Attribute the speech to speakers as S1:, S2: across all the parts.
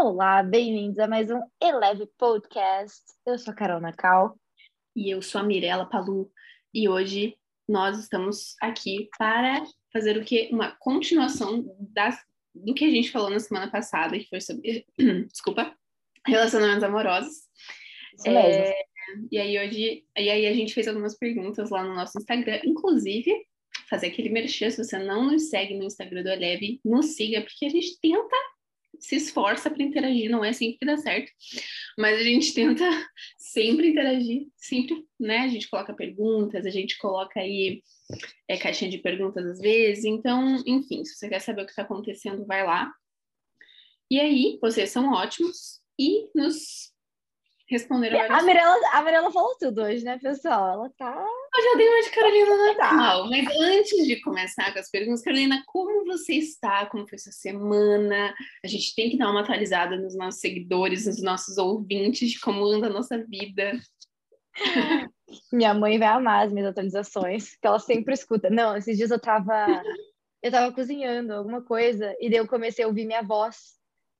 S1: Olá, bem-vindos a mais um Eleve Podcast. Eu sou a Carol Nacal.
S2: E eu sou a Mirella Palu. E hoje nós estamos aqui para fazer o que? Uma continuação das, do que a gente falou na semana passada, que foi sobre, desculpa, relacionamentos amorosos.
S1: Isso mesmo. É,
S2: e aí hoje, e aí a gente fez algumas perguntas lá no nosso Instagram, inclusive fazer aquele merchan, se você não nos segue no Instagram do Eleve, nos siga, porque a gente tenta se esforça para interagir, não é sempre que dá certo, mas a gente tenta sempre interagir, sempre, né? A gente coloca perguntas, a gente coloca aí é, caixinha de perguntas às vezes, então, enfim, se você quer saber o que está acontecendo, vai lá. E aí, vocês são ótimos e nos responderam
S1: a Mirella, a Mirella falou tudo hoje, né, pessoal? Ela tá.
S2: Eu já dei uma de Carolina Natal, tá. mas antes de começar com as perguntas, Carolina, como você está? Como foi sua semana? A gente tem que dar uma atualizada nos nossos seguidores, nos nossos ouvintes, de como anda a nossa vida.
S1: Minha mãe vai amar as minhas atualizações, que ela sempre escuta. Não, esses dias eu tava. Eu tava cozinhando alguma coisa, e daí eu comecei a ouvir minha voz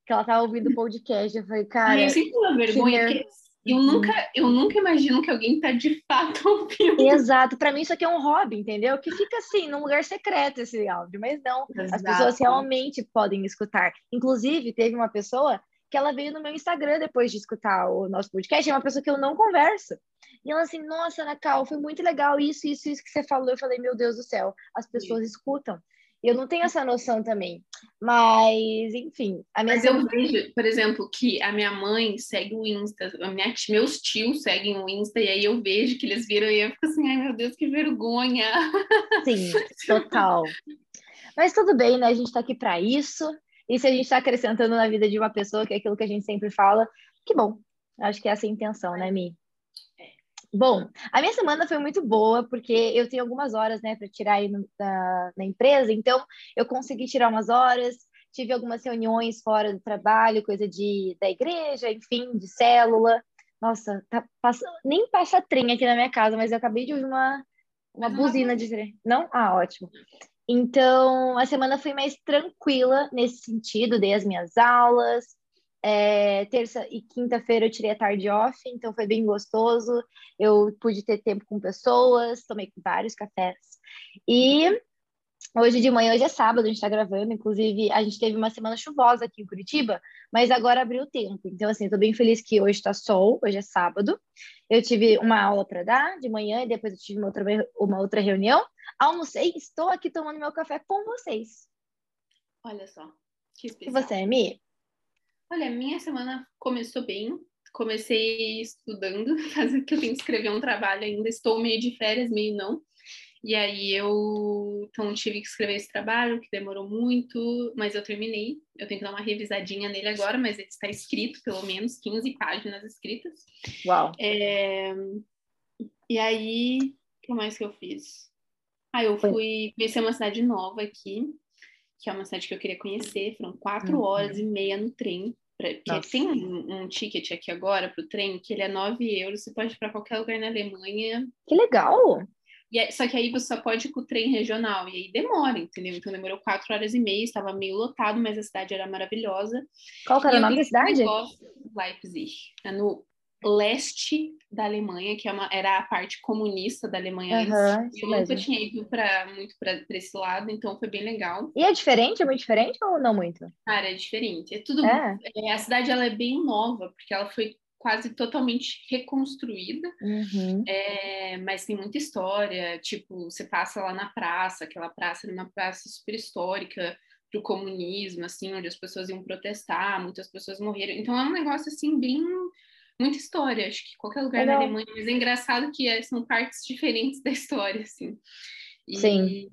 S1: que ela tava ouvindo o podcast. Eu falei, cara.
S2: Eu sinto uma vergonha, que eu nunca, eu nunca imagino que alguém tá de fato ouvindo.
S1: Exato, para mim isso aqui é um hobby, entendeu? Que fica assim, num lugar secreto esse áudio, mas não, Exato. as pessoas realmente podem escutar. Inclusive, teve uma pessoa que ela veio no meu Instagram depois de escutar o nosso podcast, é uma pessoa que eu não converso. E ela assim, nossa, Nacal, foi muito legal isso, isso, isso que você falou. Eu falei, meu Deus do céu, as pessoas escutam. Eu não tenho essa noção também. Mas, enfim.
S2: Mas eu vejo, por exemplo, que a minha mãe segue o Insta, minha, meus tios seguem o Insta, e aí eu vejo que eles viram e eu fico assim, ai meu Deus, que vergonha.
S1: Sim, total. Mas tudo bem, né? A gente tá aqui para isso. E se a gente está acrescentando na vida de uma pessoa, que é aquilo que a gente sempre fala, que bom. Acho que é essa a intenção, né, Mi? Bom, a minha semana foi muito boa, porque eu tenho algumas horas, né, para tirar aí no, na, na empresa, então eu consegui tirar umas horas, tive algumas reuniões fora do trabalho, coisa de, da igreja, enfim, de célula. Nossa, tá, passa, nem passa trem aqui na minha casa, mas eu acabei de ouvir uma, uma buzina de trem. Não? Ah, ótimo. Então, a semana foi mais tranquila nesse sentido, dei as minhas aulas, é, terça e quinta-feira eu tirei a tarde off, então foi bem gostoso. Eu pude ter tempo com pessoas, tomei vários cafés. E hoje de manhã, hoje é sábado, a gente está gravando. Inclusive, a gente teve uma semana chuvosa aqui em Curitiba, mas agora abriu o tempo. Então, assim, estou bem feliz que hoje está sol, hoje é sábado. Eu tive uma aula para dar de manhã e depois eu tive uma outra, uma outra reunião. Almocei, estou aqui tomando meu café com vocês.
S2: Olha só,
S1: que especial. E você, Mi?
S2: Olha, minha semana começou bem. Comecei estudando, fazer que eu tenho que escrever um trabalho ainda. Estou meio de férias, meio não. E aí eu então tive que escrever esse trabalho, que demorou muito, mas eu terminei. Eu tenho que dar uma revisadinha nele agora, mas ele está escrito, pelo menos 15 páginas escritas.
S1: Uau!
S2: É... E aí, o que mais que eu fiz? Ah, eu fui conhecer uma cidade nova aqui, que é uma cidade que eu queria conhecer. Foram quatro uhum. horas e meia no trem. Pra, porque tem um, um, ticket aqui agora para o trem que ele é 9 euros. Você pode ir para qualquer lugar na Alemanha.
S1: Que legal!
S2: E é, só que aí você só pode ir com o trem regional. E aí demora, entendeu? Então demorou quatro horas e meia. Estava meio lotado, mas a cidade era maravilhosa.
S1: Qual era o nome da cidade?
S2: Leipzig. É no leste da Alemanha, que é uma, era a parte comunista da Alemanha.
S1: Uhum,
S2: eu nunca tinha ido pra, muito para esse lado, então foi bem legal.
S1: E é diferente? É muito diferente ou não muito?
S2: Cara, é diferente. É tudo. É. É, a cidade ela é bem nova, porque ela foi quase totalmente reconstruída,
S1: uhum.
S2: é, mas tem muita história. Tipo, você passa lá na praça, aquela praça era uma praça super histórica pro comunismo, assim, onde as pessoas iam protestar, muitas pessoas morreram. Então é um negócio assim bem muita história, acho que qualquer lugar Legal. na Alemanha, mas é engraçado que é, são partes diferentes da história, assim.
S1: E, Sim.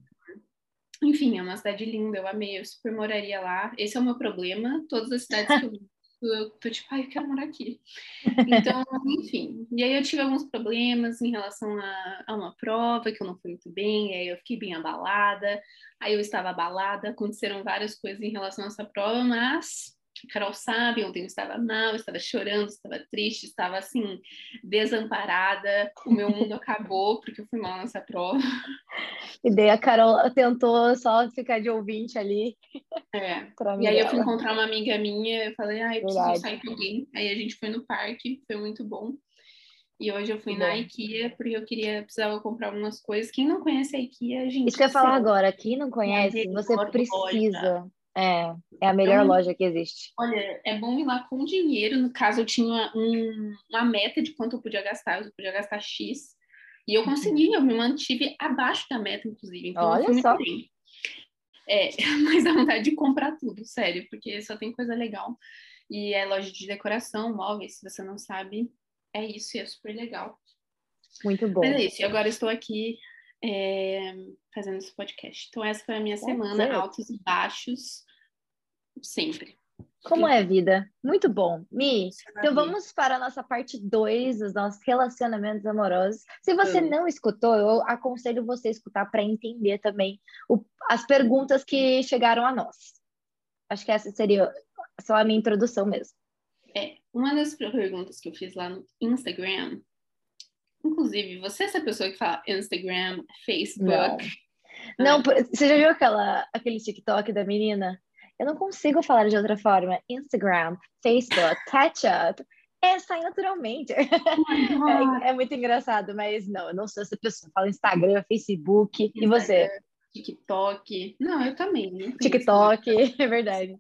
S2: Enfim, é uma cidade linda, eu amei, eu super moraria lá. Esse é o meu problema, todas as cidades que eu eu tô tipo, ai, eu quero morar aqui. Então, enfim. E aí eu tive alguns problemas em relação a, a, uma prova que eu não fui muito bem, e aí eu fiquei bem abalada. Aí eu estava abalada, aconteceram várias coisas em relação a essa prova, mas Carol sabe, ontem eu estava mal, eu estava chorando, estava triste, estava assim, desamparada, o meu mundo acabou porque eu fui mal nessa prova.
S1: E daí a Carol tentou só ficar de ouvinte ali.
S2: É. e aí eu fui encontrar uma amiga minha, eu falei, ah, eu preciso Verdade. sair com alguém. Aí a gente foi no parque, foi muito bom. E hoje eu fui que na bom. IKEA porque eu queria, precisava comprar algumas coisas. Quem não conhece a IKEA, gente.
S1: Isso que eu ia falar agora, quem não conhece, você precisa. É, é a melhor então, loja que existe.
S2: Olha, é bom ir lá com dinheiro. No caso, eu tinha um, uma meta de quanto eu podia gastar. Eu podia gastar X. E eu consegui, eu me mantive abaixo da meta, inclusive. Então,
S1: Olha só.
S2: Bem. É, mas a vontade de comprar tudo, sério, porque só tem coisa legal. E é loja de decoração, móveis, se você não sabe, é isso e é super legal.
S1: Muito bom.
S2: Mas é isso, e agora estou aqui é, fazendo esse podcast. Então, essa foi a minha semana, altos e baixos, sempre.
S1: Como é a vida? Muito bom. Mi, então vamos para a nossa parte 2 dos nossos relacionamentos amorosos. Se você não escutou, eu aconselho você a escutar para entender também o, as perguntas que chegaram a nós. Acho que essa seria só a minha introdução mesmo.
S2: É, uma das perguntas que eu fiz lá no Instagram Inclusive, você é essa pessoa que fala Instagram, Facebook.
S1: Não, não você já viu aquela, aquele TikTok da menina? Eu não consigo falar de outra forma. Instagram, Facebook, ketchup. É, sai naturalmente. Oh é, é, muito engraçado, mas não, eu não sou essa pessoa. Falo Instagram, Facebook. Instagram, e você?
S2: TikTok. Não, eu também. Né?
S1: TikTok, é verdade.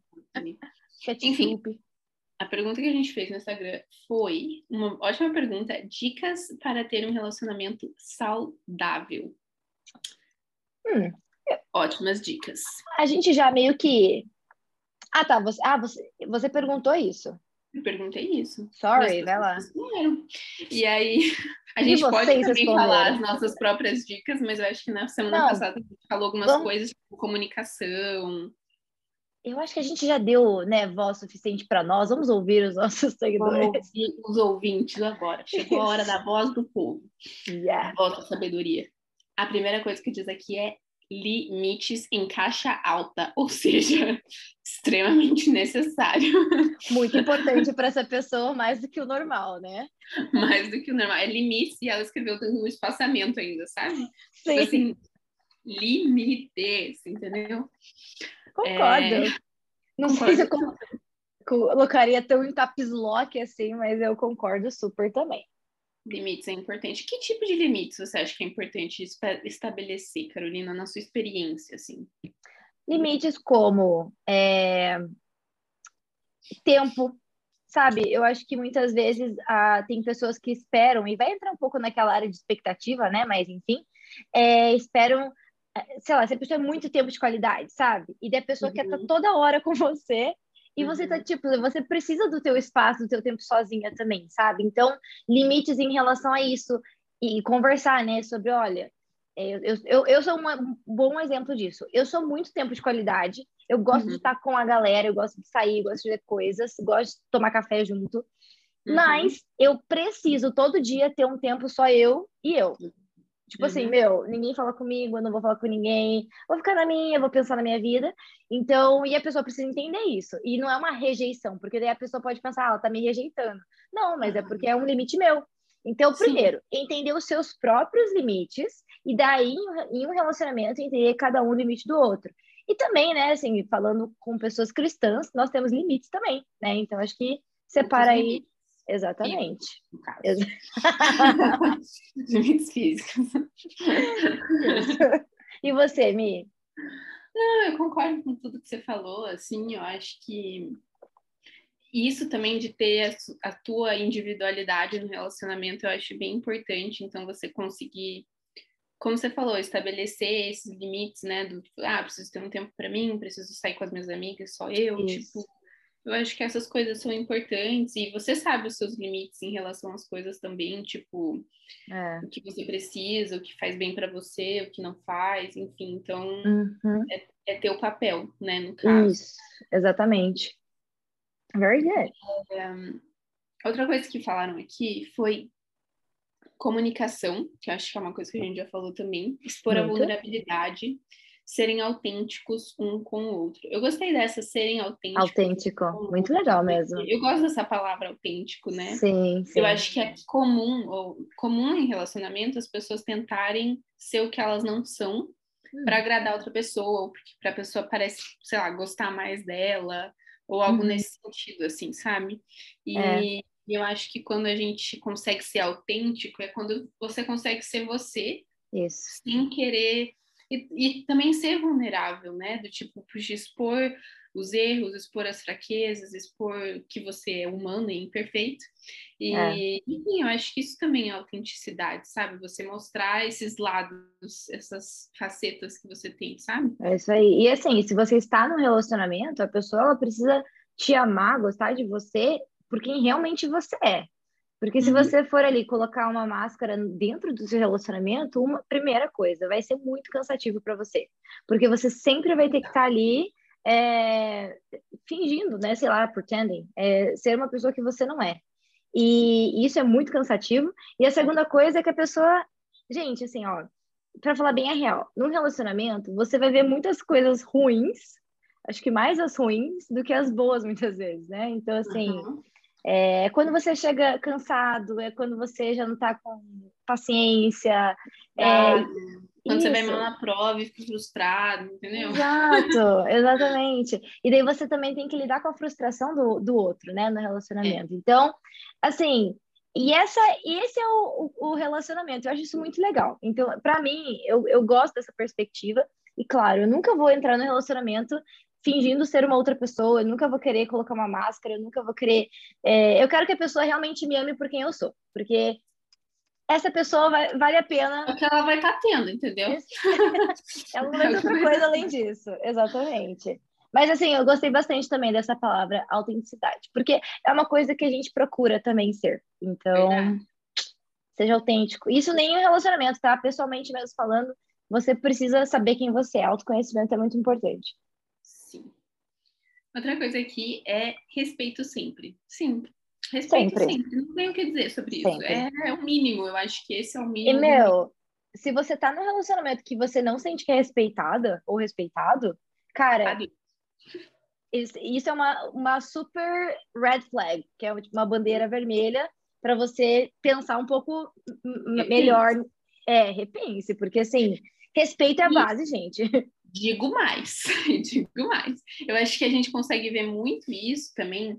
S2: Enfim, a pergunta que a gente fez no Instagram foi uma ótima pergunta: dicas para ter um relacionamento saudável. Hum. Ótimas dicas.
S1: A gente já meio que. Ah, tá. Você, ah, você, você perguntou isso.
S2: Eu perguntei isso.
S1: Sorry, vai lá.
S2: E aí, a gente pode também responderam? falar as nossas próprias dicas, mas eu acho que na semana Não, passada a gente falou algumas vamos... coisas, tipo comunicação,
S1: eu acho que a gente já deu né, voz suficiente para nós. Vamos ouvir os nossos seguidores. Vamos
S2: ouvir os ouvintes agora. Chegou a hora da voz do povo.
S1: Yeah.
S2: A voz da sabedoria. A primeira coisa que diz aqui é limites em caixa alta, ou seja, extremamente necessário.
S1: Muito importante para essa pessoa, mais do que o normal, né?
S2: Mais do que o normal. É limites e ela escreveu um espaçamento ainda, sabe?
S1: Sim. Tipo assim,
S2: limites, entendeu?
S1: Concordo. É... Não concordo. sei se eu colocaria tão em caps lock assim, mas eu concordo super também.
S2: Limites é importante. Que tipo de limites você acha que é importante estabelecer, Carolina, na sua experiência, assim?
S1: Limites como é... tempo, sabe? Eu acho que muitas vezes ah, tem pessoas que esperam, e vai entrar um pouco naquela área de expectativa, né? Mas enfim, é, esperam sei lá, se a pessoa é muito tempo de qualidade, sabe? E daí a pessoa uhum. quer estar toda hora com você e uhum. você tá, tipo, você precisa do teu espaço, do teu tempo sozinha também, sabe? Então, limites em relação a isso e conversar, né, sobre, olha, é, eu, eu, eu sou um bom exemplo disso. Eu sou muito tempo de qualidade, eu gosto uhum. de estar com a galera, eu gosto de sair, gosto de ver coisas, gosto de tomar café junto, uhum. mas eu preciso todo dia ter um tempo só eu e eu. Tipo assim, uhum. assim, meu, ninguém fala comigo, eu não vou falar com ninguém, vou ficar na minha, vou pensar na minha vida. Então, e a pessoa precisa entender isso. E não é uma rejeição, porque daí a pessoa pode pensar, ah, ela tá me rejeitando. Não, mas é uhum. porque é um limite meu. Então, primeiro, Sim. entender os seus próprios limites, e daí, em um relacionamento, entender cada um o limite do outro. E também, né, assim, falando com pessoas cristãs, nós temos limites também, né? Então, acho que separa aí Exatamente.
S2: caso. Limites físicos.
S1: E você, Mi?
S2: Não, eu concordo com tudo que você falou, assim, eu acho que isso também de ter a, a tua individualidade no relacionamento eu acho bem importante, então você conseguir como você falou, estabelecer esses limites, né? Do ah, preciso ter um tempo para mim, preciso sair com as minhas amigas, só eu, Isso. tipo, eu acho que essas coisas são importantes e você sabe os seus limites em relação às coisas também, tipo, é. o que você precisa, o que faz bem para você, o que não faz, enfim. Então, uhum. é, é teu papel, né, no caso. Isso,
S1: exatamente. Very good.
S2: É, outra coisa que falaram aqui foi comunicação, que eu acho que é uma coisa que a gente já falou também, expor Muito. a vulnerabilidade. Serem autênticos um com o outro. Eu gostei dessa, serem autênticos.
S1: Autêntico, um muito legal mesmo.
S2: Eu gosto dessa palavra autêntico, né?
S1: Sim, sim.
S2: Eu acho que é comum, ou comum em relacionamento, as pessoas tentarem ser o que elas não são hum. para agradar outra pessoa, ou porque para a pessoa parece, sei lá, gostar mais dela, ou algo hum. nesse sentido, assim, sabe? E é. eu acho que quando a gente consegue ser autêntico, é quando você consegue ser você,
S1: Isso.
S2: sem querer e, e também ser vulnerável, né? Do tipo, de expor os erros, expor as fraquezas, expor que você é humano e imperfeito. E, é. enfim, eu acho que isso também é autenticidade, sabe? Você mostrar esses lados, essas facetas que você tem, sabe?
S1: É isso aí. E assim, se você está num relacionamento, a pessoa ela precisa te amar, gostar de você por quem realmente você é. Porque se uhum. você for ali colocar uma máscara dentro do seu relacionamento, uma primeira coisa, vai ser muito cansativo para você. Porque você sempre vai ter que estar tá ali é, fingindo, né? Sei lá, pretending, é, ser uma pessoa que você não é. E isso é muito cansativo. E a segunda coisa é que a pessoa. Gente, assim, ó, para falar bem a real, no relacionamento, você vai ver muitas coisas ruins, acho que mais as ruins do que as boas, muitas vezes, né? Então, assim. Uhum é quando você chega cansado, é quando você já não está com paciência.
S2: É, quando isso. você vai mal na prova e fica frustrado, entendeu?
S1: Exato, exatamente. E daí você também tem que lidar com a frustração do, do outro, né, no relacionamento. É. Então, assim, e, essa, esse é o, o, relacionamento. Eu acho isso muito legal. Então, para mim, eu, eu gosto dessa perspectiva. E claro, eu nunca vou entrar no relacionamento fingindo ser uma outra pessoa, eu nunca vou querer colocar uma máscara, eu nunca vou querer. É, eu quero que a pessoa realmente me ame por quem eu sou, porque essa pessoa vai, vale a pena.
S2: É o que ela vai estar tá tendo, entendeu?
S1: ela não vai ter outra coisa além disso, exatamente. Mas assim, eu gostei bastante também dessa palavra autenticidade, porque é uma coisa que a gente procura também ser. Então, seja autêntico. Isso nem em relacionamento, tá? Pessoalmente mesmo falando, você precisa saber quem você é. Autoconhecimento é muito importante.
S2: Outra coisa aqui é respeito sempre. Sim, respeito sempre. sempre. Não tem o que dizer sobre isso. É, é, o mínimo, eu acho que esse é o mínimo.
S1: E, meu, se você tá num relacionamento que você não sente que é respeitada ou respeitado, cara, isso, isso é uma, uma super red flag, que é uma bandeira vermelha para você pensar um pouco melhor. É, repense, porque assim, respeito é a base, gente.
S2: Digo mais, digo mais. Eu acho que a gente consegue ver muito isso também.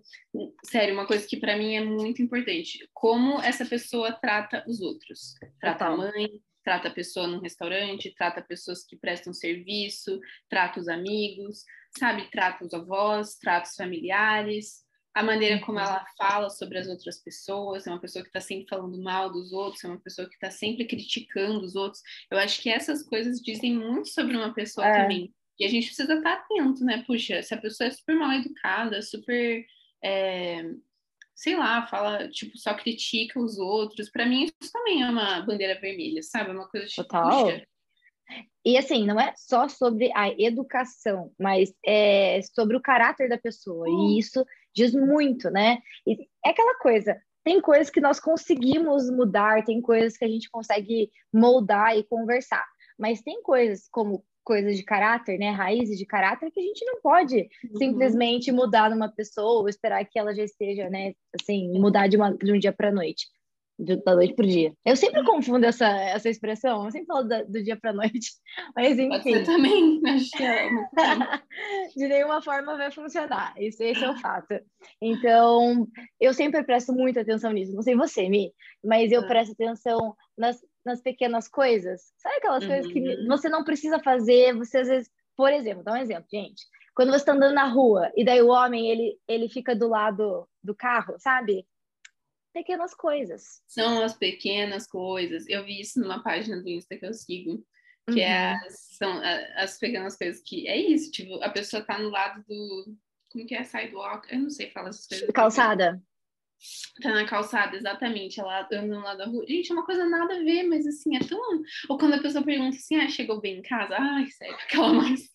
S2: Sério, uma coisa que para mim é muito importante: como essa pessoa trata os outros. Trata a mãe, trata a pessoa no restaurante, trata pessoas que prestam serviço, trata os amigos, sabe? Trata os avós, trata os familiares a maneira como ela fala sobre as outras pessoas, é uma pessoa que está sempre falando mal dos outros, é uma pessoa que está sempre criticando os outros. Eu acho que essas coisas dizem muito sobre uma pessoa é. também. E a gente precisa estar tá atento, né? Puxa, se a pessoa é super mal educada, super. É, sei lá, fala, tipo, só critica os outros. Para mim, isso também é uma bandeira vermelha, sabe? É uma coisa tipo. Total. Puxa,
S1: e assim, não é só sobre a educação, mas é sobre o caráter da pessoa. E hum. isso diz muito, né? E é aquela coisa, tem coisas que nós conseguimos mudar, tem coisas que a gente consegue moldar e conversar, mas tem coisas como coisas de caráter, né, raízes de caráter que a gente não pode uhum. simplesmente mudar numa pessoa ou esperar que ela já esteja, né, assim, mudar de, uma, de um dia para noite da noite pro dia. Eu sempre confundo essa, essa expressão, eu sempre falo da, do dia pra noite, mas enfim. Pode
S2: também, acho que é.
S1: De nenhuma forma vai funcionar, isso, esse é o fato. Então, eu sempre presto muita atenção nisso, não sei você, Mi, mas eu é. presto atenção nas, nas pequenas coisas. Sabe aquelas uhum. coisas que uhum. você não precisa fazer, você às vezes, por exemplo, dá um exemplo, gente. Quando você está andando na rua e daí o homem, ele, ele fica do lado do carro, sabe? Pequenas coisas.
S2: São as pequenas coisas. Eu vi isso numa página do Insta que eu sigo, que é uhum. é as, são as pequenas coisas que é isso, tipo, a pessoa tá no lado do como que é sidewalk? Eu não sei falar essas coisas.
S1: Calçada.
S2: Tá na calçada, exatamente. Ela anda no lado da rua. Gente, é uma coisa nada a ver, mas assim, é tão. Ou quando a pessoa pergunta assim, ah, chegou bem em casa? Ai, sério, aquela mais.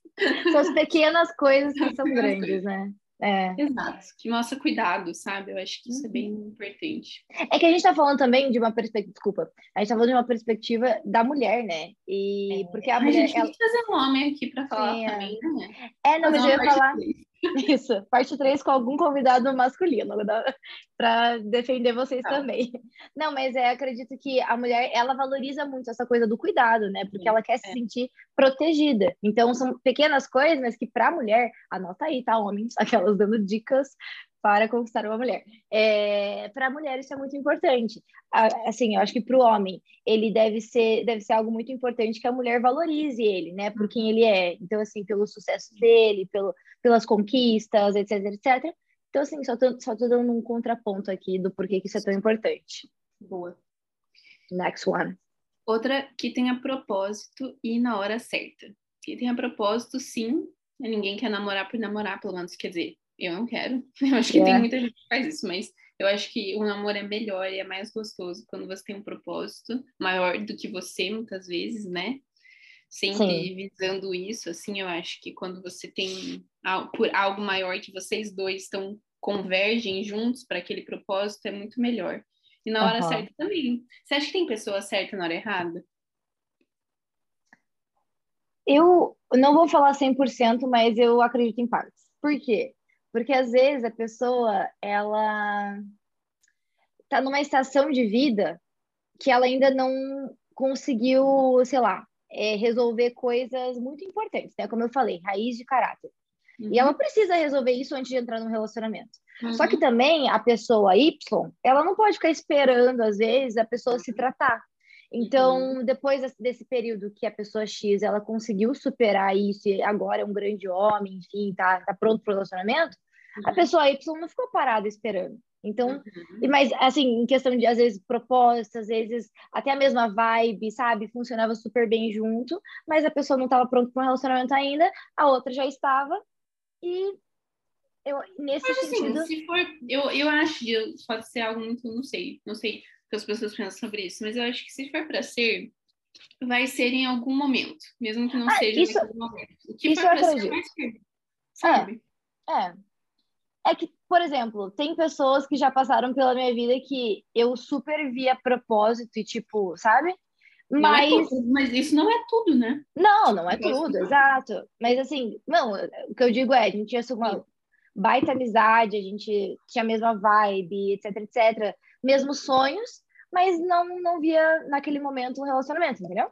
S1: São as pequenas coisas que são grandes, né? É.
S2: Exato, que mostra cuidado, sabe? Eu acho que isso é bem uhum. importante.
S1: É que a gente tá falando também de uma perspectiva, desculpa, a gente tá falando de uma perspectiva da mulher, né? E
S2: é.
S1: porque a, a mulher.
S2: gente ela... tem que trazer um homem aqui pra falar Sim, também, né?
S1: É, não, mas eu ia falar. Isso, parte 3 com algum convidado masculino para defender vocês tá. também. Não, mas é, acredito que a mulher, ela valoriza muito essa coisa do cuidado, né? Porque Sim, ela quer é. se sentir protegida. Então, são pequenas coisas, mas que para a mulher, anota aí, tá, homens? Aquelas dando dicas para conquistar uma mulher. É, para a mulher isso é muito importante. Assim, eu acho que para o homem ele deve ser deve ser algo muito importante que a mulher valorize ele, né, por quem ele é. Então assim, pelo sucesso dele, pelo, pelas conquistas, etc, etc. Então assim, só tô, só tô dando um contraponto aqui do porquê que isso é tão importante.
S2: Boa.
S1: Next one.
S2: Outra que tenha propósito e na hora certa. Que tenha propósito, sim. Ninguém quer namorar por namorar, pelo menos quer dizer eu não quero. Eu acho que é. tem muita gente que faz isso, mas eu acho que o namoro é melhor e é mais gostoso quando você tem um propósito maior do que você, muitas vezes, né? Sempre Sim. visando isso, assim, eu acho que quando você tem por algo maior que vocês dois estão convergem juntos para aquele propósito, é muito melhor. E na hora uhum. certa também. Você acha que tem pessoa certa na hora errada?
S1: Eu não vou falar 100%, mas eu acredito em partes. Por quê? Porque às vezes a pessoa, ela tá numa estação de vida que ela ainda não conseguiu, sei lá, é, resolver coisas muito importantes, né? Como eu falei, raiz de caráter. Uhum. E ela precisa resolver isso antes de entrar no relacionamento. Uhum. Só que também a pessoa Y, ela não pode ficar esperando, às vezes, a pessoa se tratar. Então, uhum. depois desse período que a pessoa X ela conseguiu superar isso e agora é um grande homem, enfim, tá, tá pronto para o relacionamento, uhum. a pessoa Y não ficou parada esperando. Então, uhum. mas assim, em questão de às vezes propostas, às vezes até a mesma vibe, sabe, funcionava super bem junto, mas a pessoa não estava pronta para um relacionamento ainda, a outra já estava e eu nesse mas, assim, sentido,
S2: assim, se for, eu, eu acho que pode ser algo muito, não sei, não sei que as pessoas pensam sobre isso, mas eu acho que se for para ser, vai ser em algum momento, mesmo que não ah, seja
S1: isso,
S2: naquele momento. O que
S1: isso
S2: for
S1: para ser, vai ser, sabe? É, é. É que, por exemplo, tem pessoas que já passaram pela minha vida que eu super via propósito e, tipo, sabe?
S2: Mas... É tudo, mas isso não é tudo, né?
S1: Não, não é tudo, exato. Mas assim, não, o que eu digo é, a gente tinha uma baita amizade, a gente tinha a mesma vibe, etc, etc mesmos sonhos, mas não, não via naquele momento um relacionamento, entendeu?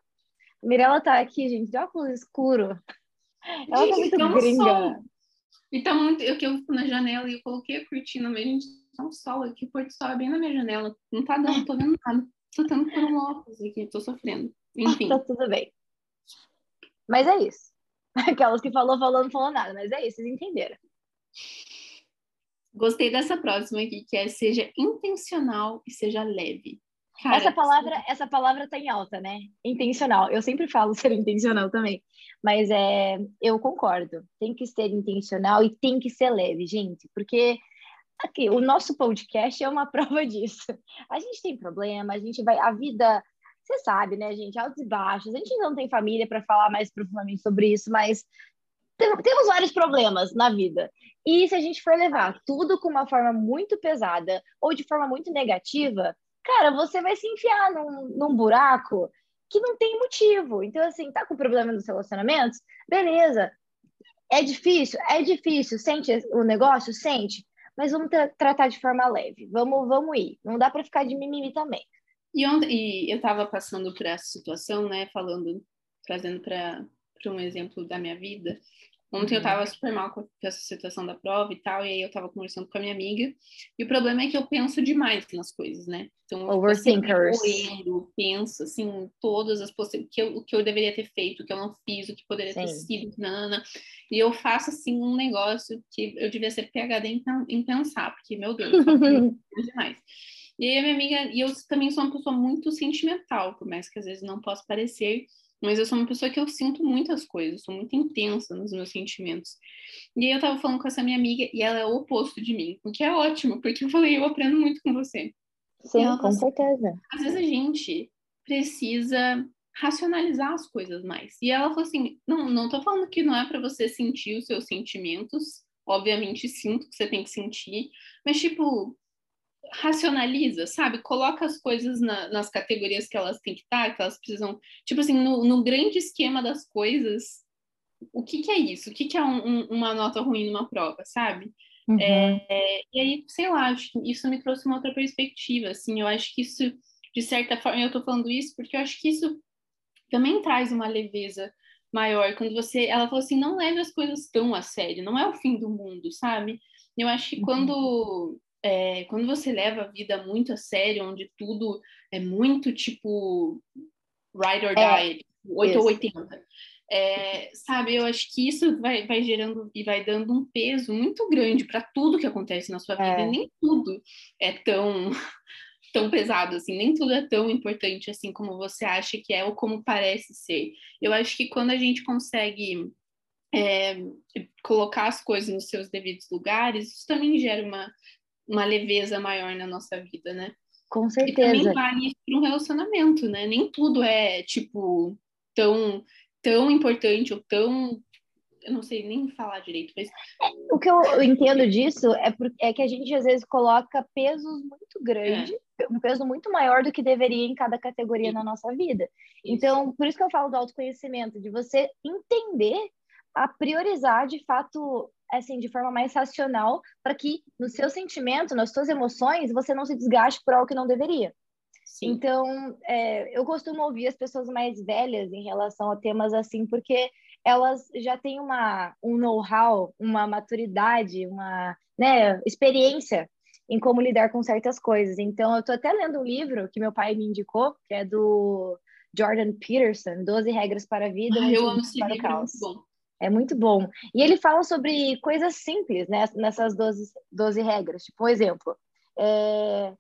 S1: Mirella tá aqui, gente, de óculos escuro. Ela tá gente, tá muito gringa. Sol.
S2: E tá muito. Eu que eu fico na janela e eu coloquei a cortina, mas gente, tá um sol aqui, o pôr do sol é bem na minha janela. Não tá dando, tô vendo nada. Tô tendo por um óculos aqui, tô sofrendo. Enfim.
S1: tá tudo bem. Mas é isso. Aquelas que falou, falou, não falou nada, mas é isso, vocês entenderam.
S2: Gostei dessa próxima aqui, que é seja intencional e seja leve. Cara,
S1: essa palavra, sim. essa palavra tá em alta, né? Intencional. Eu sempre falo ser intencional também, mas é, eu concordo. Tem que ser intencional e tem que ser leve, gente, porque aqui o nosso podcast é uma prova disso. A gente tem problema, a gente vai, a vida, você sabe, né, gente, altos e baixos. A gente não tem família para falar mais profundamente sobre isso, mas temos vários problemas na vida. E se a gente for levar tudo com uma forma muito pesada ou de forma muito negativa, cara, você vai se enfiar num, num buraco que não tem motivo. Então, assim, tá com problema nos relacionamentos? Beleza. É difícil? É difícil. Sente o negócio? Sente. Mas vamos tra tratar de forma leve. Vamos, vamos ir. Não dá para ficar de mimimi também.
S2: E, ontem, e eu estava passando por essa situação, né? Falando, trazendo para um exemplo da minha vida. Ontem eu uhum. tava super mal com essa situação da prova e tal, e aí eu tava conversando com a minha amiga, e o problema é que eu penso demais nas coisas, né?
S1: Então, Overthinkers.
S2: Eu penso, assim, todas as possibilidades, o que eu deveria ter feito, o que eu não fiz, o que poderia Sim. ter sido, nana, e eu faço, assim, um negócio que eu devia ser PHD em, em pensar, porque, meu Deus, eu demais. E aí a minha amiga, e eu também sou uma pessoa muito sentimental, por mais que às vezes não possa parecer, mas eu sou uma pessoa que eu sinto muitas coisas, sou muito intensa nos meus sentimentos. E aí eu tava falando com essa minha amiga e ela é o oposto de mim, o que é ótimo, porque eu falei, eu aprendo muito com você.
S1: Sim, com assim, certeza.
S2: Às vezes a gente precisa racionalizar as coisas mais. E ela falou assim: não, não tô falando que não é para você sentir os seus sentimentos obviamente sinto que você tem que sentir, mas tipo, racionaliza, sabe? Coloca as coisas na, nas categorias que elas têm que estar, que elas precisam. Tipo assim, no, no grande esquema das coisas, o que, que é isso? O que, que é um, um, uma nota ruim numa prova, sabe? Uhum. É, e aí, sei lá, acho que isso me trouxe uma outra perspectiva, assim, eu acho que isso, de certa forma, eu tô falando isso porque eu acho que isso também traz uma leveza maior, quando você, ela falou assim, não leve as coisas tão a sério, não é o fim do mundo, sabe? Eu acho que uhum. quando é, quando você leva a vida muito a sério, onde tudo é muito tipo ride or é, die, 8 ou 80, é, sabe, eu acho que isso vai, vai gerando e vai dando um peso muito grande para tudo que acontece na sua vida. É. nem tudo é tão tão pesado assim, nem tudo é tão importante assim como você acha que é ou como parece ser. Eu acho que quando a gente consegue é, colocar as coisas nos seus devidos lugares, isso também gera uma uma leveza maior na nossa vida, né?
S1: Com certeza.
S2: E também vale para um relacionamento, né? Nem tudo é, tipo, tão, tão importante ou tão. Eu não sei nem falar direito, mas.
S1: O que eu entendo disso é, por, é que a gente às vezes coloca pesos muito grandes, é. um peso muito maior do que deveria em cada categoria Sim. na nossa vida. Isso. Então, por isso que eu falo do autoconhecimento, de você entender a priorizar de fato assim, de forma mais racional, para que no seu sentimento, nas suas emoções, você não se desgaste por algo que não deveria. Sim. Então, é, eu costumo ouvir as pessoas mais velhas em relação a temas assim, porque elas já têm uma, um know-how, uma maturidade, uma né, experiência em como lidar com certas coisas. Então, eu estou até lendo um livro que meu pai me indicou, que é do Jordan Peterson, 12 Regras para a Vida,
S2: ah, eu amo esse livro, é muito bom.
S1: É muito bom. E ele fala sobre coisas simples, né? Nessas 12, 12 regras. Tipo, por exemplo, é...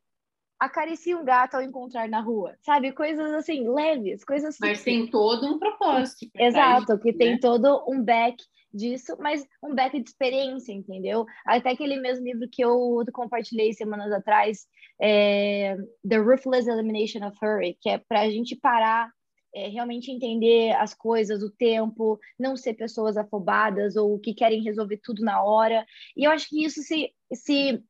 S1: acaricie um gato ao encontrar na rua. Sabe? Coisas assim, leves, coisas
S2: simples. Mas tem todo um propósito.
S1: Exato, que né? tem todo um back disso, mas um back de experiência, entendeu? Até aquele mesmo livro que eu compartilhei semanas atrás, é... The Ruthless Elimination of Hurry, que é para a gente parar é, realmente entender as coisas, o tempo, não ser pessoas afobadas ou que querem resolver tudo na hora. E eu acho que isso se, se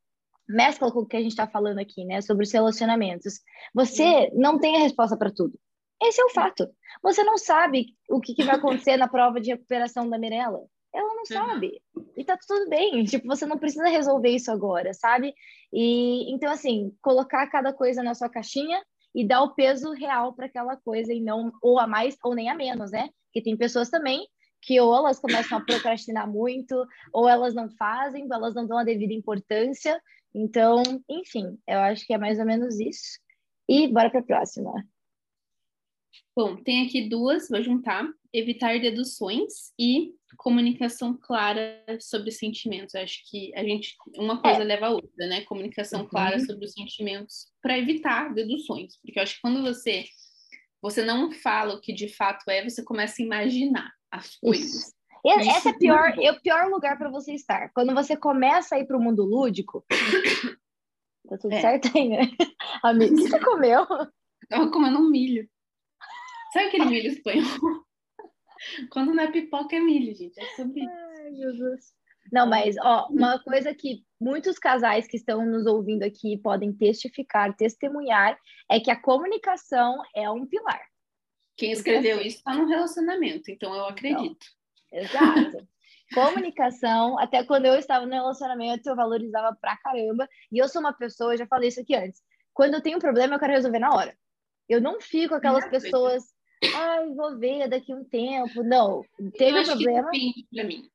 S1: mescla com o que a gente está falando aqui, né, sobre os relacionamentos. Você não tem a resposta para tudo. Esse é o fato. Você não sabe o que, que vai acontecer na prova de recuperação da Mirella. Ela não uhum. sabe. E tá tudo bem. Tipo, você não precisa resolver isso agora, sabe? E então, assim, colocar cada coisa na sua caixinha e dar o peso real para aquela coisa e não ou a mais ou nem a menos, né? Porque tem pessoas também que ou elas começam a procrastinar muito, ou elas não fazem, ou elas não dão a devida importância. Então, enfim, eu acho que é mais ou menos isso. E bora para a próxima.
S2: Bom, tem aqui duas, vou juntar. Evitar deduções e comunicação clara sobre sentimentos. Acho que a gente uma coisa é. leva a outra, né? Comunicação uhum. clara sobre os sentimentos para evitar deduções, porque eu acho que quando você você não fala o que de fato é, você começa a imaginar as coisas. Isso.
S1: Esse Isso é, pior, é o pior lugar para você estar. Quando você começa a ir para o mundo lúdico, tá tudo é. certo aí, né? Amigo, o que você comeu?
S2: Tava comendo um milho. Sabe aquele milho espanhol? Quando não é pipoca, é milho, gente. É sobre isso.
S1: Ai, Jesus. Não, mas, ó, uma coisa que muitos casais que estão nos ouvindo aqui podem testificar, testemunhar, é que a comunicação é um pilar.
S2: Quem escreveu assim, isso está no relacionamento, então eu acredito.
S1: Então, exato. comunicação, até quando eu estava no relacionamento, eu valorizava pra caramba. E eu sou uma pessoa, eu já falei isso aqui antes. Quando eu tenho um problema, eu quero resolver na hora. Eu não fico aquelas pessoas ai, vou ver daqui um tempo. Não, teve um problema.
S2: Que pra mim.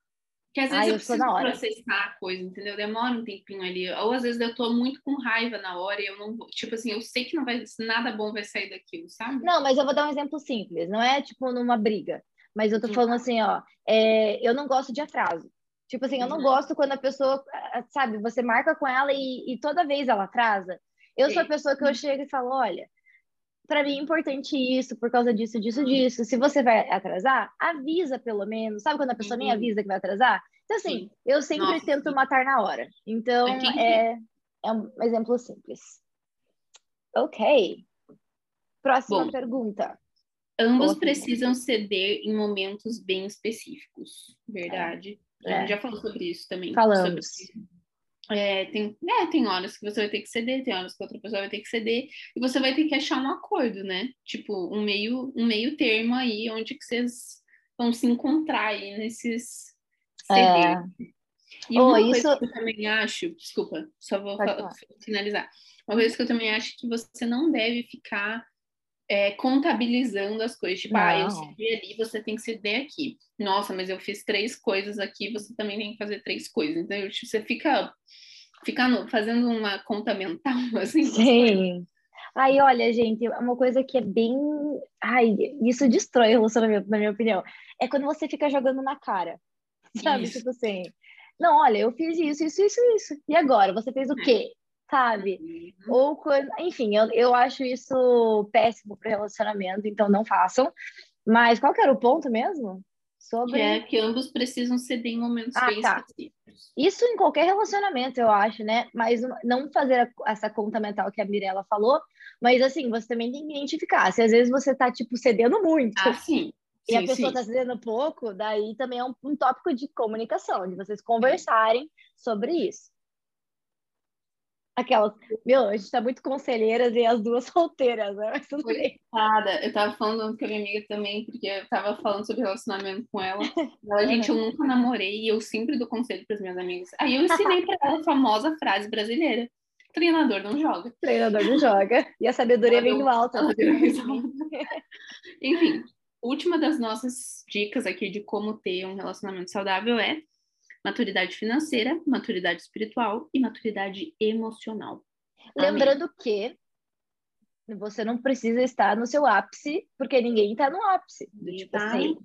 S2: Porque às vezes ai, eu, eu preciso processar a coisa, entendeu? Demora um tempinho ali. Ou às vezes eu tô muito com raiva na hora e eu não vou. Tipo assim, eu sei que não vai, nada bom vai sair daquilo, sabe?
S1: Não, mas eu vou dar um exemplo simples. Não é tipo numa briga. Mas eu tô falando assim, ó, é, eu não gosto de atraso. Tipo assim, eu não uhum. gosto quando a pessoa, sabe, você marca com ela e, e toda vez ela atrasa. Eu Sim. sou a pessoa que eu uhum. chego e falo, olha, para mim é importante isso, por causa disso, disso, uhum. disso. Se você vai atrasar, avisa pelo menos. Sabe quando a pessoa nem uhum. avisa que vai atrasar? Então, assim, Sim. eu sempre Nossa, tento sim. matar na hora. Então, é, é um exemplo simples. Ok. Próxima Bom, pergunta.
S2: Ambos precisam ceder em momentos bem específicos, verdade? A gente já falou sobre isso também.
S1: Falamos.
S2: Sobre, é, tem, é, tem horas que você vai ter que ceder, tem horas que outra pessoa vai ter que ceder, e você vai ter que achar um acordo, né? Tipo, um meio, um meio termo aí, onde que vocês vão se encontrar aí nesses ceder. É. E oh, uma isso... coisa que eu também acho, desculpa, só vou finalizar. Uma coisa que eu também acho que você não deve ficar é, contabilizando as coisas. Tipo, não. ah, eu cedi ali, você tem que ceder aqui. Nossa, mas eu fiz três coisas aqui, você também tem que fazer três coisas. Então, tipo, você fica, fica no, fazendo uma conta mental, assim.
S1: Sim. Aí, olha, gente, uma coisa que é bem. Ai, isso destrói o relacionamento, na minha opinião. É quando você fica jogando na cara. Sabe? Isso. Tipo assim. Não, olha, eu fiz isso, isso, isso, isso. E agora? Você fez o quê? Sabe? Uhum. Ou quando, enfim, eu, eu acho isso péssimo para relacionamento, então não façam. Mas qual que era o ponto mesmo?
S2: Sobre... Que é que ambos precisam ceder em momentos ah, bem tá. específicos.
S1: Isso em qualquer relacionamento, eu acho, né? Mas não fazer essa conta mental que a Mirella falou, mas assim, você também tem que identificar. Se às vezes você tá, tipo, cedendo muito.
S2: Ah, sim.
S1: E
S2: sim,
S1: a pessoa está cedendo pouco, daí também é um, um tópico de comunicação, de vocês conversarem sobre isso. Aquelas, meu, a gente tá muito conselheiras e as duas solteiras, né? Mas tudo bem.
S2: Eu tava falando com a minha amiga também, porque eu tava falando sobre relacionamento com ela. Ela, gente, eu nunca namorei e eu sempre dou conselho para as minhas amigas. Aí eu ensinei para ela a famosa frase brasileira: treinador não joga.
S1: Treinador não joga. E a sabedoria vem do alto.
S2: Enfim, última das nossas dicas aqui de como ter um relacionamento saudável é maturidade financeira, maturidade espiritual e maturidade emocional.
S1: Lembrando que você não precisa estar no seu ápice, porque ninguém está no ápice. Tipo assim,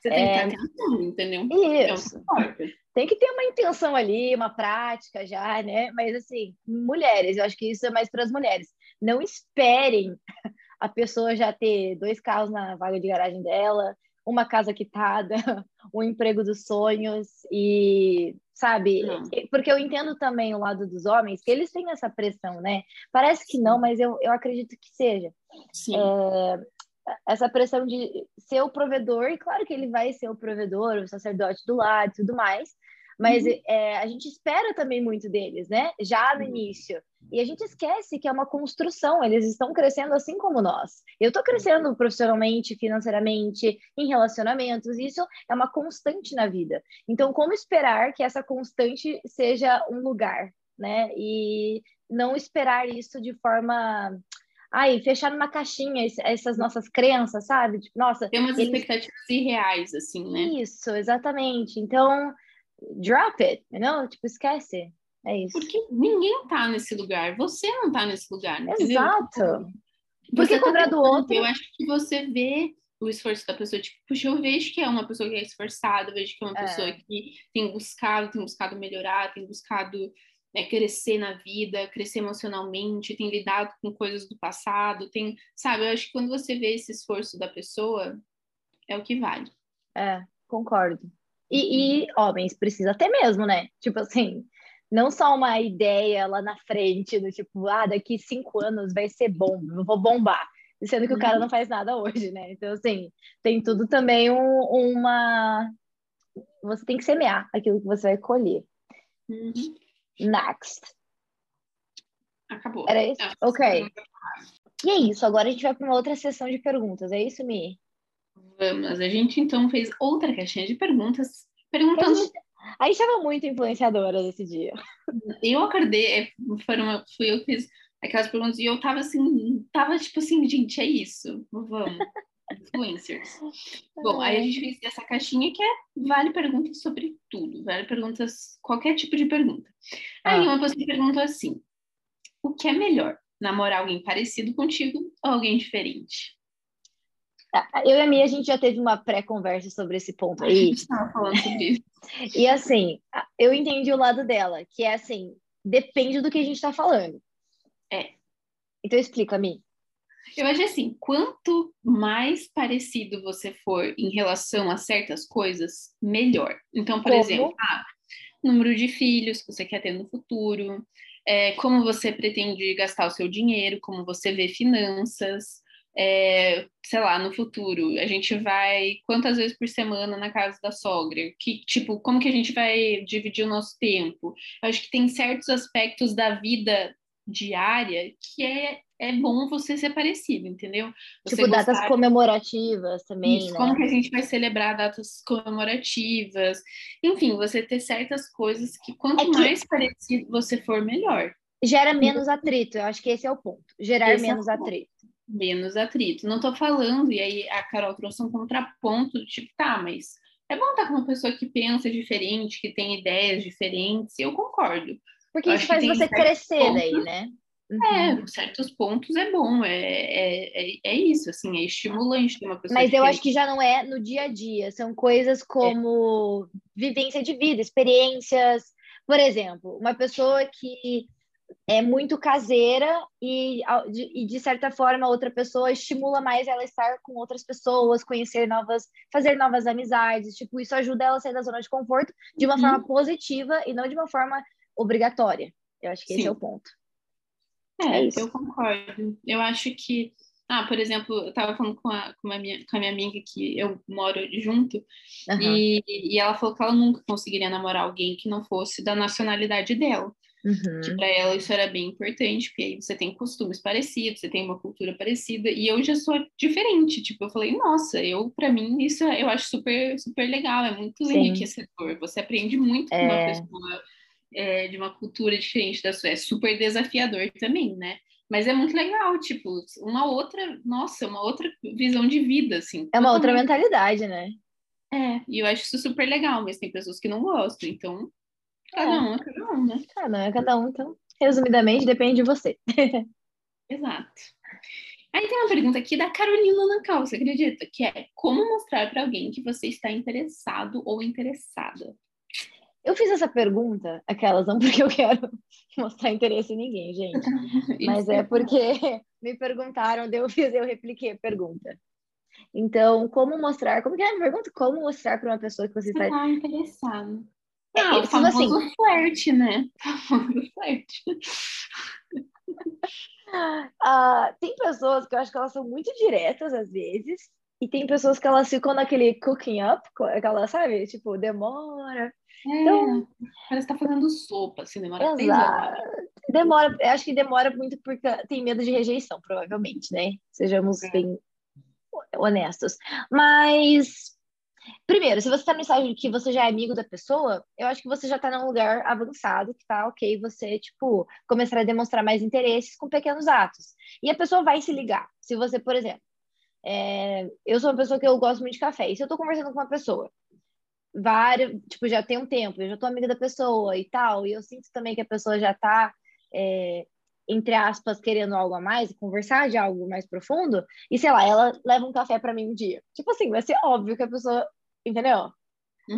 S2: você tem é... que estar tentando, entendeu?
S1: Isso. É tem que ter uma intenção ali, uma prática já, né? Mas assim, mulheres, eu acho que isso é mais para as mulheres. Não esperem a pessoa já ter dois carros na vaga de garagem dela, uma casa quitada, um emprego dos sonhos e sabe? Não. Porque eu entendo também o lado dos homens, que eles têm essa pressão, né? Parece que não, mas eu, eu acredito que seja.
S2: Sim. É,
S1: essa pressão de ser o provedor, e claro que ele vai ser o provedor, o sacerdote do lado e tudo mais, mas uhum. é, a gente espera também muito deles, né? Já no uhum. início. E a gente esquece que é uma construção, eles estão crescendo assim como nós. Eu estou crescendo profissionalmente, financeiramente, em relacionamentos, isso é uma constante na vida. Então, como esperar que essa constante seja um lugar, né? E não esperar isso de forma ai, fechar numa caixinha essas nossas crenças, sabe? Tipo, nossa,
S2: tem umas eles... expectativas irreais assim, né?
S1: Isso, exatamente. Então, drop it, não? Tipo, esquece. É isso.
S2: Porque ninguém tá nesse lugar. Você não tá nesse lugar, entendeu?
S1: Exato. Porque tá cobrar do outro.
S2: Eu acho que você vê o esforço da pessoa, tipo, puxa, eu vejo que é uma pessoa que é esforçada, vejo que é uma é. pessoa que tem buscado, tem buscado melhorar, tem buscado é, crescer na vida, crescer emocionalmente, tem lidado com coisas do passado, tem, sabe, eu acho que quando você vê esse esforço da pessoa, é o que vale.
S1: É, concordo. E, e homens, precisa até mesmo, né? Tipo assim, não só uma ideia lá na frente, do tipo, ah, daqui cinco anos vai ser bom, eu vou bombar. Sendo que uhum. o cara uhum. não faz nada hoje, né? Então, assim, tem tudo também um, uma. Você tem que semear aquilo que você vai colher.
S2: Uhum.
S1: Next.
S2: Acabou.
S1: Era isso? É, ok. E é isso, agora a gente vai para uma outra sessão de perguntas, é isso, Mi?
S2: Vamos, a gente então fez outra caixinha de perguntas, perguntando.
S1: A gente estava muito influenciadora nesse dia.
S2: Eu acordei, é, uma, fui eu que fiz aquelas perguntas e eu tava assim, tava tipo assim, gente, é isso, vamos. Influencers. Bom, aí a gente fez essa caixinha que é vale perguntas sobre tudo, vale perguntas, qualquer tipo de pergunta. Aí ah. uma pessoa perguntou assim: o que é melhor, namorar alguém parecido contigo ou alguém diferente?
S1: Eu e a Mia, a gente já teve uma pré-conversa sobre esse ponto aí. A
S2: gente estava falando sobre isso.
S1: e assim, eu entendi o lado dela, que é assim, depende do que a gente está falando.
S2: É.
S1: Então explica, Mi.
S2: Eu acho assim, quanto mais parecido você for em relação a certas coisas, melhor. Então, por como? exemplo, ah, número de filhos que você quer ter no futuro, é, como você pretende gastar o seu dinheiro, como você vê finanças, é, sei lá, no futuro, a gente vai quantas vezes por semana na casa da sogra? Que, tipo, como que a gente vai dividir o nosso tempo? Eu acho que tem certos aspectos da vida diária que é, é bom você ser parecido, entendeu? Você
S1: tipo, datas comemorativas também, Isso,
S2: né? Como que a gente vai celebrar datas comemorativas? Enfim, você ter certas coisas que quanto é que... mais parecido você for, melhor.
S1: Gera menos atrito, eu acho que esse é o ponto. Gerar esse é menos é atrito
S2: menos atrito. Não tô falando, e aí a Carol trouxe um contraponto, tipo, tá, mas é bom estar com uma pessoa que pensa diferente, que tem ideias diferentes, eu concordo.
S1: Porque eu isso faz você crescer pontos, daí, né?
S2: É, uhum. certos pontos é bom, é, é, é, é, isso, assim, é estimulante ter uma pessoa.
S1: Mas diferente. eu acho que já não é no dia a dia, são coisas como é. vivência de vida, experiências. Por exemplo, uma pessoa que é muito caseira e, e, de certa forma, outra pessoa estimula mais ela estar com outras pessoas, conhecer novas, fazer novas amizades. Tipo, isso ajuda ela a sair da zona de conforto de uma uhum. forma positiva e não de uma forma obrigatória. Eu acho que Sim. esse é o ponto.
S2: É, é isso. eu concordo. Eu acho que, ah, por exemplo, eu estava falando com a, com, a minha, com a minha amiga que eu moro junto, uhum. e, e ela falou que ela nunca conseguiria namorar alguém que não fosse da nacionalidade dela. Uhum. Para ela isso era bem importante, porque aí você tem costumes parecidos, você tem uma cultura parecida, e eu já sou diferente. Tipo, eu falei, nossa, eu para mim isso eu acho super super legal, é muito Sim. enriquecedor. Você aprende muito é... com uma é. pessoa é, de uma cultura diferente da sua, é super desafiador também, né? Mas é muito legal, tipo, uma outra, nossa, uma outra visão de vida, assim.
S1: É uma outra mentalidade, né?
S2: É, e eu acho isso super legal, mas tem pessoas que não gostam, então Cada é. um é cada um, né?
S1: Cada um é cada um, então, resumidamente, depende de você.
S2: Exato. Aí tem uma pergunta aqui da Carolina Nancal, você acredita? Que é como mostrar para alguém que você está interessado ou interessada?
S1: Eu fiz essa pergunta, aquelas não porque eu quero mostrar interesse em ninguém, gente. Mas é porque me perguntaram, eu fiz, eu repliquei a pergunta. Então, como mostrar, como que é a pergunta? Como mostrar para uma pessoa que você,
S2: você está interessado? É, ah, o tipo assim, famoso assim, flerte, né? famoso flerte.
S1: uh, tem pessoas que eu acho que elas são muito diretas às vezes, e tem pessoas que elas ficam naquele cooking up, aquela, sabe? Tipo, demora.
S2: É, então, parece que tá fazendo sopa, assim, demora
S1: exato. Demora, acho que demora muito porque tem medo de rejeição, provavelmente, né? Sejamos é. bem honestos. Mas Primeiro, se você está no estágio que você já é amigo da pessoa, eu acho que você já está num lugar avançado, que tá ok você, tipo, começar a demonstrar mais interesses com pequenos atos. E a pessoa vai se ligar. Se você, por exemplo, é... eu sou uma pessoa que eu gosto muito de café, e se eu estou conversando com uma pessoa, várias, tipo, já tem um tempo, eu já tô amiga da pessoa e tal, e eu sinto também que a pessoa já está é, entre aspas, querendo algo a mais, conversar de algo mais profundo, e sei lá, ela leva um café para mim um dia. Tipo assim, vai ser óbvio que a pessoa, entendeu?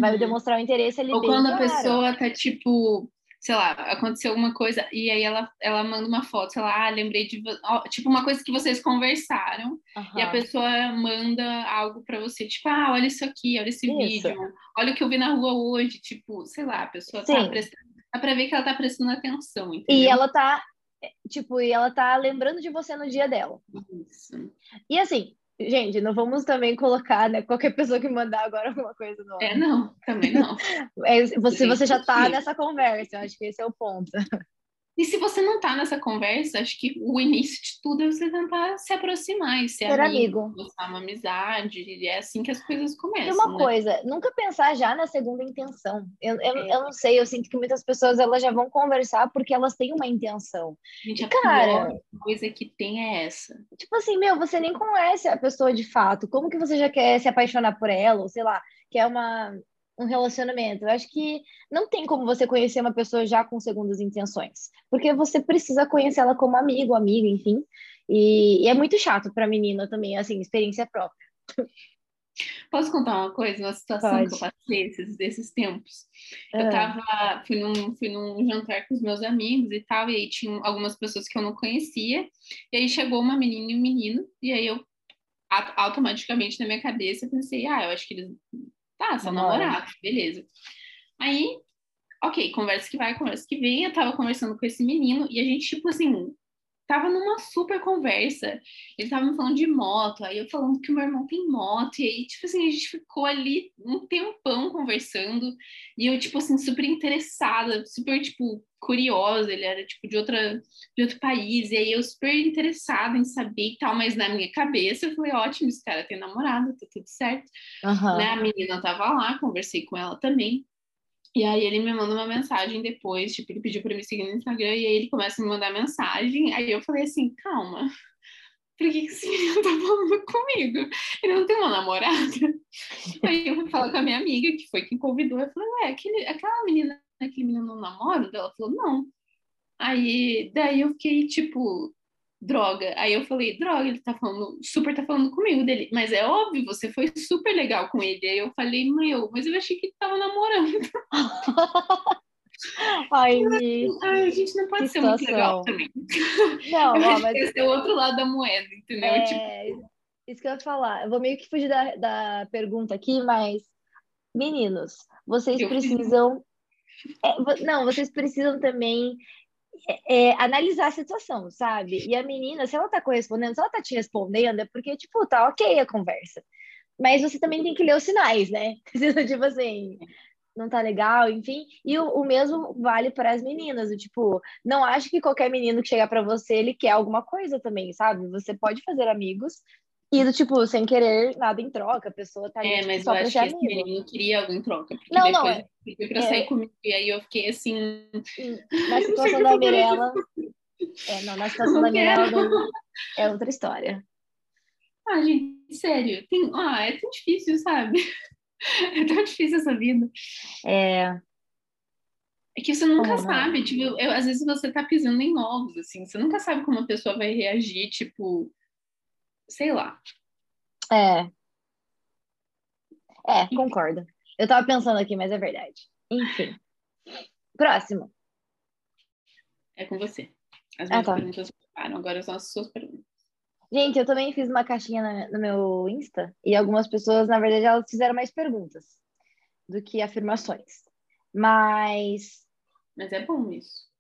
S1: Vai uhum. demonstrar o interesse ali.
S2: Ou quando a pessoa tá tipo, sei lá, aconteceu alguma coisa e aí ela, ela manda uma foto, sei lá, ah, lembrei de. Tipo, uma coisa que vocês conversaram uhum. e a pessoa manda algo para você, tipo, ah, olha isso aqui, olha esse isso. vídeo, olha o que eu vi na rua hoje, tipo, sei lá, a pessoa tá Sim. tá prestando. Dá pra ver que ela tá prestando atenção. Entendeu?
S1: E ela tá tipo, e ela tá lembrando de você no dia dela. Isso. E assim, gente, não vamos também colocar, né, qualquer pessoa que mandar agora alguma coisa no.
S2: É, não, também não.
S1: é, você, você já tá nessa conversa, eu acho que esse é o ponto.
S2: E se você não tá nessa conversa, acho que o início de tudo é você tentar se aproximar e ser, ser amigo, amigo. Buscar uma amizade, e é assim que as coisas começam. E
S1: uma
S2: né?
S1: coisa, nunca pensar já na segunda intenção. Eu, eu, é. eu não sei, eu sinto que muitas pessoas elas já vão conversar porque elas têm uma intenção.
S2: Gente, a cara, coisa que tem é essa.
S1: Tipo assim, meu, você nem conhece a pessoa de fato. Como que você já quer se apaixonar por ela? Ou sei lá, quer uma um relacionamento. Eu acho que não tem como você conhecer uma pessoa já com segundas intenções, porque você precisa conhecer ela como amigo, amiga, enfim. E, e é muito chato para menina também, assim, experiência própria.
S2: Posso contar uma coisa, uma situação Pode. que eu passei esses, desses tempos? Eu ah. tava, fui num, fui num jantar com os meus amigos e tal, e aí tinha algumas pessoas que eu não conhecia, e aí chegou uma menina e um menino, e aí eu automaticamente na minha cabeça pensei, ah, eu acho que eles Tá, são namorados, beleza. Aí, ok, conversa que vai, conversa que vem. Eu tava conversando com esse menino e a gente, tipo assim, tava numa super conversa. Ele tava me falando de moto, aí eu falando que o meu irmão tem moto, e aí, tipo assim, a gente ficou ali um tempão conversando, e eu, tipo assim, super interessada, super, tipo, curiosa, ele era, tipo, de, outra, de outro país, e aí eu super interessada em saber e tal, mas na minha cabeça eu falei, ótimo, esse cara tem namorado, tá tudo certo.
S1: Uhum.
S2: Né? A menina tava lá, conversei com ela também. E aí ele me manda uma mensagem depois, tipo, ele pediu para me seguir no Instagram e aí ele começa a me mandar mensagem. Aí eu falei assim, calma, por que, que esse menino tá falando comigo? Ele não tem uma namorada? aí eu fui falar com a minha amiga, que foi quem convidou, eu falei, ué, aquele, aquela menina, aquele menino não namora? Ela falou, não. Aí, daí eu fiquei, tipo, droga. Aí eu falei, droga, ele tá falando, super tá falando comigo dele. Mas é óbvio, você foi super legal com ele. Aí eu falei, meu, mas eu achei que ele tava namorando.
S1: Ai,
S2: Ai, a gente não pode ser situação. muito legal também.
S1: Não, ó, mas...
S2: esse é o outro lado da moeda, entendeu?
S1: É...
S2: Tipo...
S1: Isso que eu ia falar. Eu vou meio que fugir da, da pergunta aqui, mas, meninos, vocês eu precisam. É, não, vocês precisam também é, é, analisar a situação, sabe? E a menina, se ela tá correspondendo, se ela tá te respondendo, é porque, tipo, tá ok a conversa. Mas você também tem que ler os sinais, né? tipo assim, não tá legal, enfim. E o, o mesmo vale para as meninas. O, tipo, não acho que qualquer menino que chegar para você, ele quer alguma coisa também, sabe? Você pode fazer amigos, e do tipo, sem querer nada em troca, a pessoa tá
S2: É,
S1: tipo,
S2: mas
S1: só
S2: eu acho que
S1: amigo.
S2: esse menino queria algo em troca. Porque
S1: não,
S2: depois
S1: não, é,
S2: ele pediu pra é, sair comigo, e aí eu fiquei assim.
S1: Na situação da Mirella. É, não, na situação da Mirella é outra história.
S2: Ah, gente, sério. Tem... Ah, é tão difícil, sabe? É tão difícil essa vida.
S1: É.
S2: É que você nunca sabe, tipo, eu, às vezes você tá pisando em ovos, assim, você nunca sabe como a pessoa vai reagir, tipo, sei lá.
S1: É. É, concordo. Eu tava pensando aqui, mas é verdade. Enfim. Próximo.
S2: É com você. As
S1: ah,
S2: minhas
S1: tá.
S2: perguntas param, agora são as suas perguntas.
S1: Gente, eu também fiz uma caixinha no meu Insta e algumas pessoas, na verdade, elas fizeram mais perguntas do que afirmações. Mas.
S2: Mas é bom isso.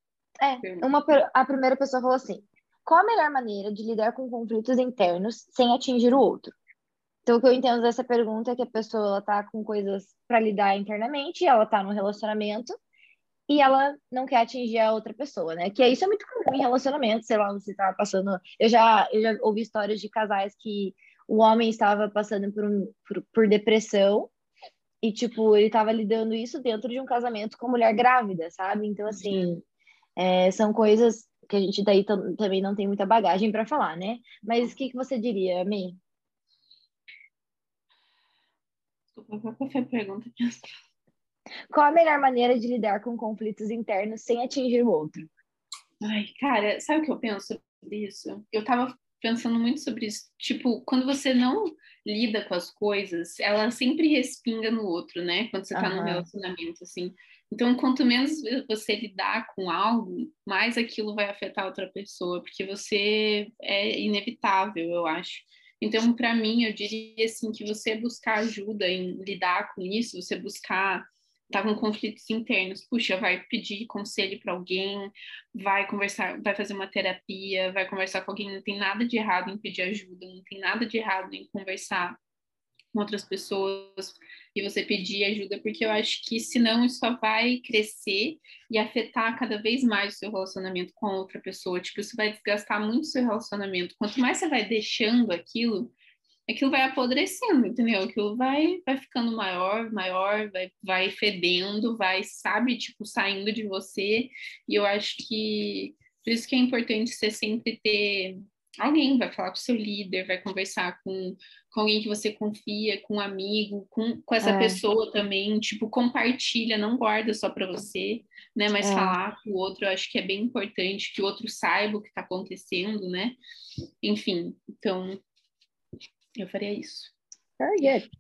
S1: É, uma, a primeira pessoa falou assim: qual a melhor maneira de lidar com conflitos internos sem atingir o outro? Então, o que eu entendo dessa pergunta é que a pessoa está com coisas para lidar internamente, ela está no relacionamento e ela não quer atingir a outra pessoa, né? Que isso é muito comum em relacionamento, sei lá, você tá passando. Eu já, eu já ouvi histórias de casais que o homem estava passando por, um, por, por depressão e, tipo, ele estava lidando isso dentro de um casamento com mulher grávida, sabe? Então, assim, é, são coisas que a gente daí também não tem muita bagagem para falar, né? Mas o que, que você diria, Mi?
S2: Desculpa, qual foi a pergunta?
S1: Qual a melhor maneira de lidar com conflitos internos sem atingir o outro?
S2: Ai, cara, sabe o que eu penso sobre isso? Eu tava pensando muito sobre isso. Tipo, quando você não lida com as coisas, ela sempre respinga no outro, né? Quando você tá uhum. num relacionamento, assim. Então, quanto menos você lidar com algo, mais aquilo vai afetar outra pessoa, porque você é inevitável, eu acho. Então, para mim, eu diria assim que você buscar ajuda em lidar com isso, você buscar tá com conflitos internos, puxa, vai pedir conselho para alguém, vai conversar, vai fazer uma terapia, vai conversar com alguém, não tem nada de errado em pedir ajuda, não tem nada de errado em conversar com outras pessoas e você pedir ajuda, porque eu acho que senão isso só vai crescer e afetar cada vez mais o seu relacionamento com a outra pessoa. Tipo, isso vai desgastar muito o seu relacionamento. Quanto mais você vai deixando aquilo, aquilo vai apodrecendo, entendeu? Aquilo vai, vai ficando maior, maior, vai, vai fedendo, vai, sabe, tipo, saindo de você. E eu acho que por isso que é importante você sempre ter alguém, vai falar com o seu líder, vai conversar com, com alguém que você confia, com um amigo, com, com essa é. pessoa também, tipo, compartilha, não guarda só para você, né, mas é. falar com o outro, eu acho que é bem importante, que o outro saiba o que está acontecendo, né, enfim, então, eu faria isso.
S1: Very good.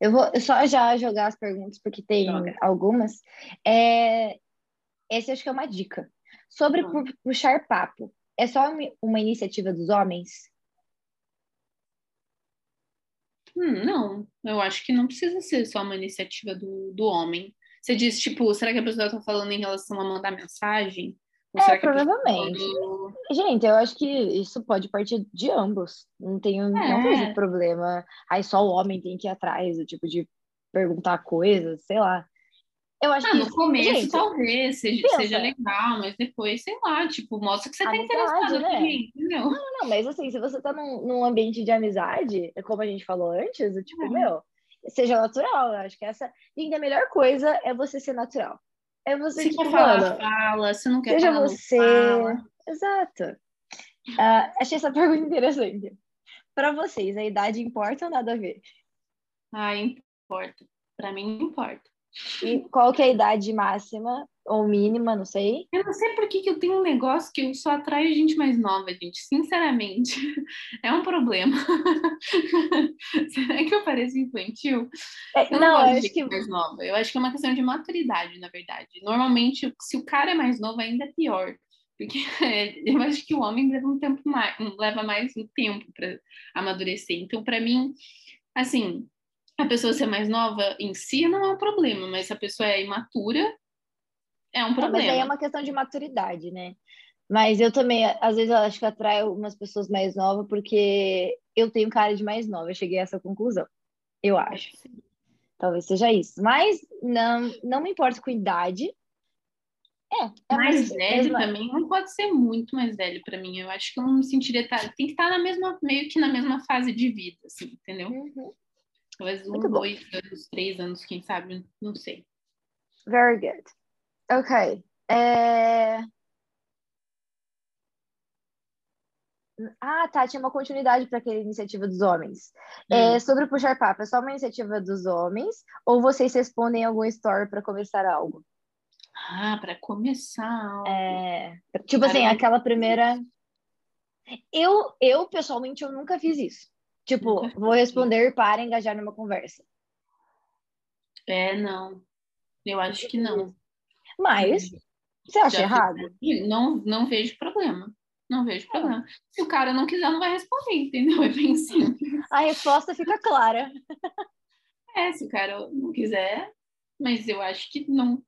S1: Eu vou só já jogar as perguntas, porque tem Joga. algumas. É, esse acho que é uma dica. Sobre puxar papo é só uma iniciativa dos homens?
S2: Hum, não, eu acho que não precisa ser só uma iniciativa do, do homem. Você diz, tipo, será que a pessoa está falando em relação a mandar mensagem?
S1: Ou é, provavelmente. Gente, eu acho que isso pode partir de ambos. Não tenho, é. não vejo problema. Aí só o homem tem que ir atrás, tipo de perguntar coisas, sei lá.
S2: Eu acho ah, que no começo gente, talvez seja, seja, legal, mas depois, sei lá, tipo, mostra que você tá interessado né? Mim,
S1: Não, não, mas assim, se você tá num, num, ambiente de amizade, como a gente falou antes, tipo, é. meu, seja natural. Eu acho que essa, gente, a melhor coisa é você ser natural. É você,
S2: se tipo, quer falar, fala, se não quer
S1: seja
S2: falar,
S1: você.
S2: Fala.
S1: Exato. Uh, achei essa pergunta interessante. Para vocês, a idade importa ou nada a ver?
S2: Ah, importa. Para mim, importa.
S1: E qual que é a idade máxima ou mínima, não sei?
S2: Eu não sei por que, que eu tenho um negócio que eu só atraio gente mais nova, gente. Sinceramente, é um problema. Será que eu pareço infantil?
S1: É, eu não, não eu acho que
S2: mais nova. Eu acho que é uma questão de maturidade, na verdade. Normalmente, se o cara é mais novo, ainda é pior. Porque eu acho que o homem leva um tempo mais, leva mais um tempo para amadurecer. Então, para mim, assim, a pessoa ser mais nova em si não é um problema, mas se a pessoa é imatura, é um problema. É,
S1: mas aí é uma questão de maturidade, né? Mas eu também, às vezes, eu acho que atraio umas pessoas mais novas porque eu tenho cara de mais nova. Eu cheguei a essa conclusão. Eu acho. Talvez seja isso. Mas não, não me importo com idade. É,
S2: é mais velho também não pode ser muito mais velho para mim. Eu acho que eu não me sentiria. Tem que estar na mesma, meio que na mesma fase de vida, assim, entendeu? Uhum. Talvez um, dois anos, três anos, quem sabe, não sei.
S1: Very good. Ok. É... Ah, tá, tinha uma continuidade para aquela iniciativa dos homens. É, hum. É, sobre puxar papo, é só uma iniciativa dos homens ou vocês respondem algum story para começar algo?
S2: Ah, para começar.
S1: É, tipo assim, aquela primeira. Eu, eu pessoalmente, eu nunca fiz isso. Tipo, vou responder para engajar numa conversa.
S2: É, não. Eu acho que não.
S1: Mas, você acha Já errado?
S2: Não, não vejo problema. Não vejo é. problema. Se o cara não quiser, não vai responder, entendeu? É bem simples.
S1: A resposta fica clara.
S2: É, se o cara não quiser, mas eu acho que não,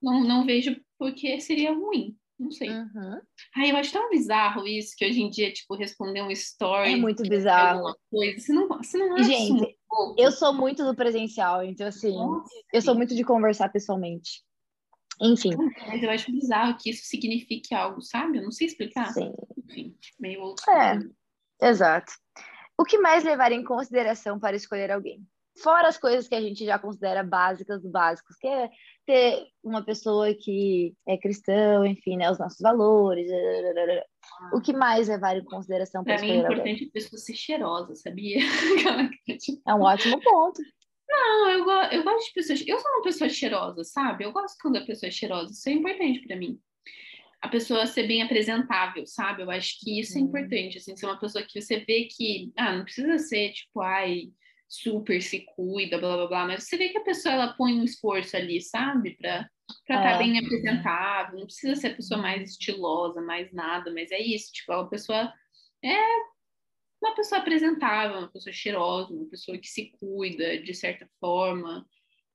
S2: não, não vejo porque seria ruim. Não sei. Uhum. Ai, eu acho tão bizarro isso, que hoje em dia, tipo, responder um story.
S1: É muito bizarro.
S2: Coisa. Você não, você não acha
S1: Gente, eu sou muito do presencial, então, assim, Nossa, eu sou muito de conversar pessoalmente. Enfim.
S2: Mas eu acho bizarro que isso signifique algo, sabe? Eu não sei explicar.
S1: Sim.
S2: Enfim, meio
S1: É, exato. O que mais levar em consideração para escolher alguém? Fora as coisas que a gente já considera básicas do básicos, que é ter uma pessoa que é cristã, enfim, né, os nossos valores. O que mais levar em consideração
S2: para mim é importante a pessoa ser cheirosa, sabia?
S1: é um ótimo ponto.
S2: Não, eu, eu gosto de pessoas. Eu sou uma pessoa cheirosa, sabe? Eu gosto quando a pessoa é cheirosa. Isso é importante para mim. A pessoa ser bem apresentável, sabe? Eu acho que isso é importante. Assim, ser uma pessoa que você vê que. Ah, não precisa ser tipo, ai super se cuida, blá blá blá, mas você vê que a pessoa ela põe um esforço ali, sabe, para para estar tá bem apresentável, não precisa ser a pessoa mais estilosa, mais nada, mas é isso, tipo, a pessoa é uma pessoa apresentável, uma pessoa cheirosa, uma pessoa que se cuida de certa forma,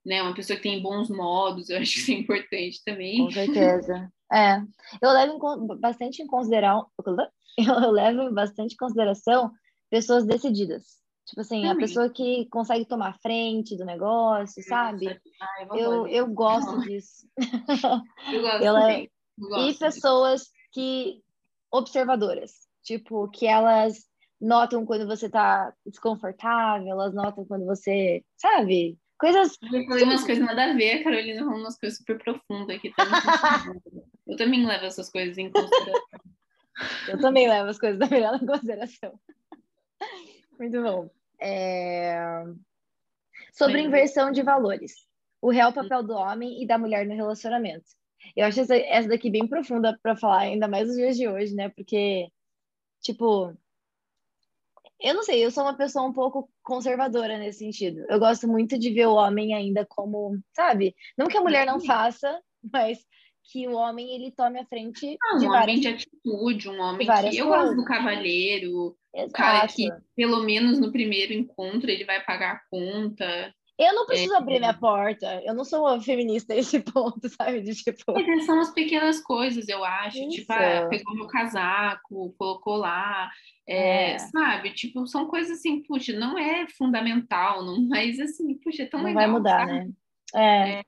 S2: né, uma pessoa que tem bons modos, eu acho que isso é importante também.
S1: Com certeza. É, eu levo em, bastante em consideração, eu levo bastante em consideração pessoas decididas. Tipo assim, Também. a pessoa que consegue tomar frente do negócio, sabe? Ah, eu, eu, eu, gosto disso.
S2: Eu gosto Ela, também.
S1: E pessoas que observadoras, tipo, que elas notam quando você tá desconfortável, elas notam quando você, sabe? Coisas.
S2: Eu falei umas coisas nada a ver, a Carolina falou umas coisas super profundas aqui. Tá eu também levo essas coisas em consideração.
S1: Eu também levo as coisas da Mirella em consideração. Muito bom. É... Sobre inversão de valores. O real papel do homem e da mulher no relacionamento. Eu acho essa, essa daqui bem profunda para falar, ainda mais nos dias de hoje, né? Porque, tipo, eu não sei, eu sou uma pessoa um pouco conservadora nesse sentido. Eu gosto muito de ver o homem ainda como, sabe? Não que a mulher não faça, mas que o homem ele tome a frente
S2: ah,
S1: de
S2: um
S1: várias,
S2: homem de atitude, um homem que eu gosto do cavalheiro, Exato. cara que pelo menos no primeiro encontro ele vai pagar a conta.
S1: Eu não preciso é, abrir minha porta. Eu não sou uma feminista nesse ponto, sabe? De, tipo...
S2: são as pequenas coisas, eu acho. Tipo, Isso. Tipo, ah, pegou meu casaco, colocou lá. É, é. Sabe? Tipo, são coisas assim, puxa, não é fundamental, não, mas assim, puxa, é tão
S1: não
S2: legal.
S1: Vai mudar,
S2: sabe?
S1: né? É.
S2: é.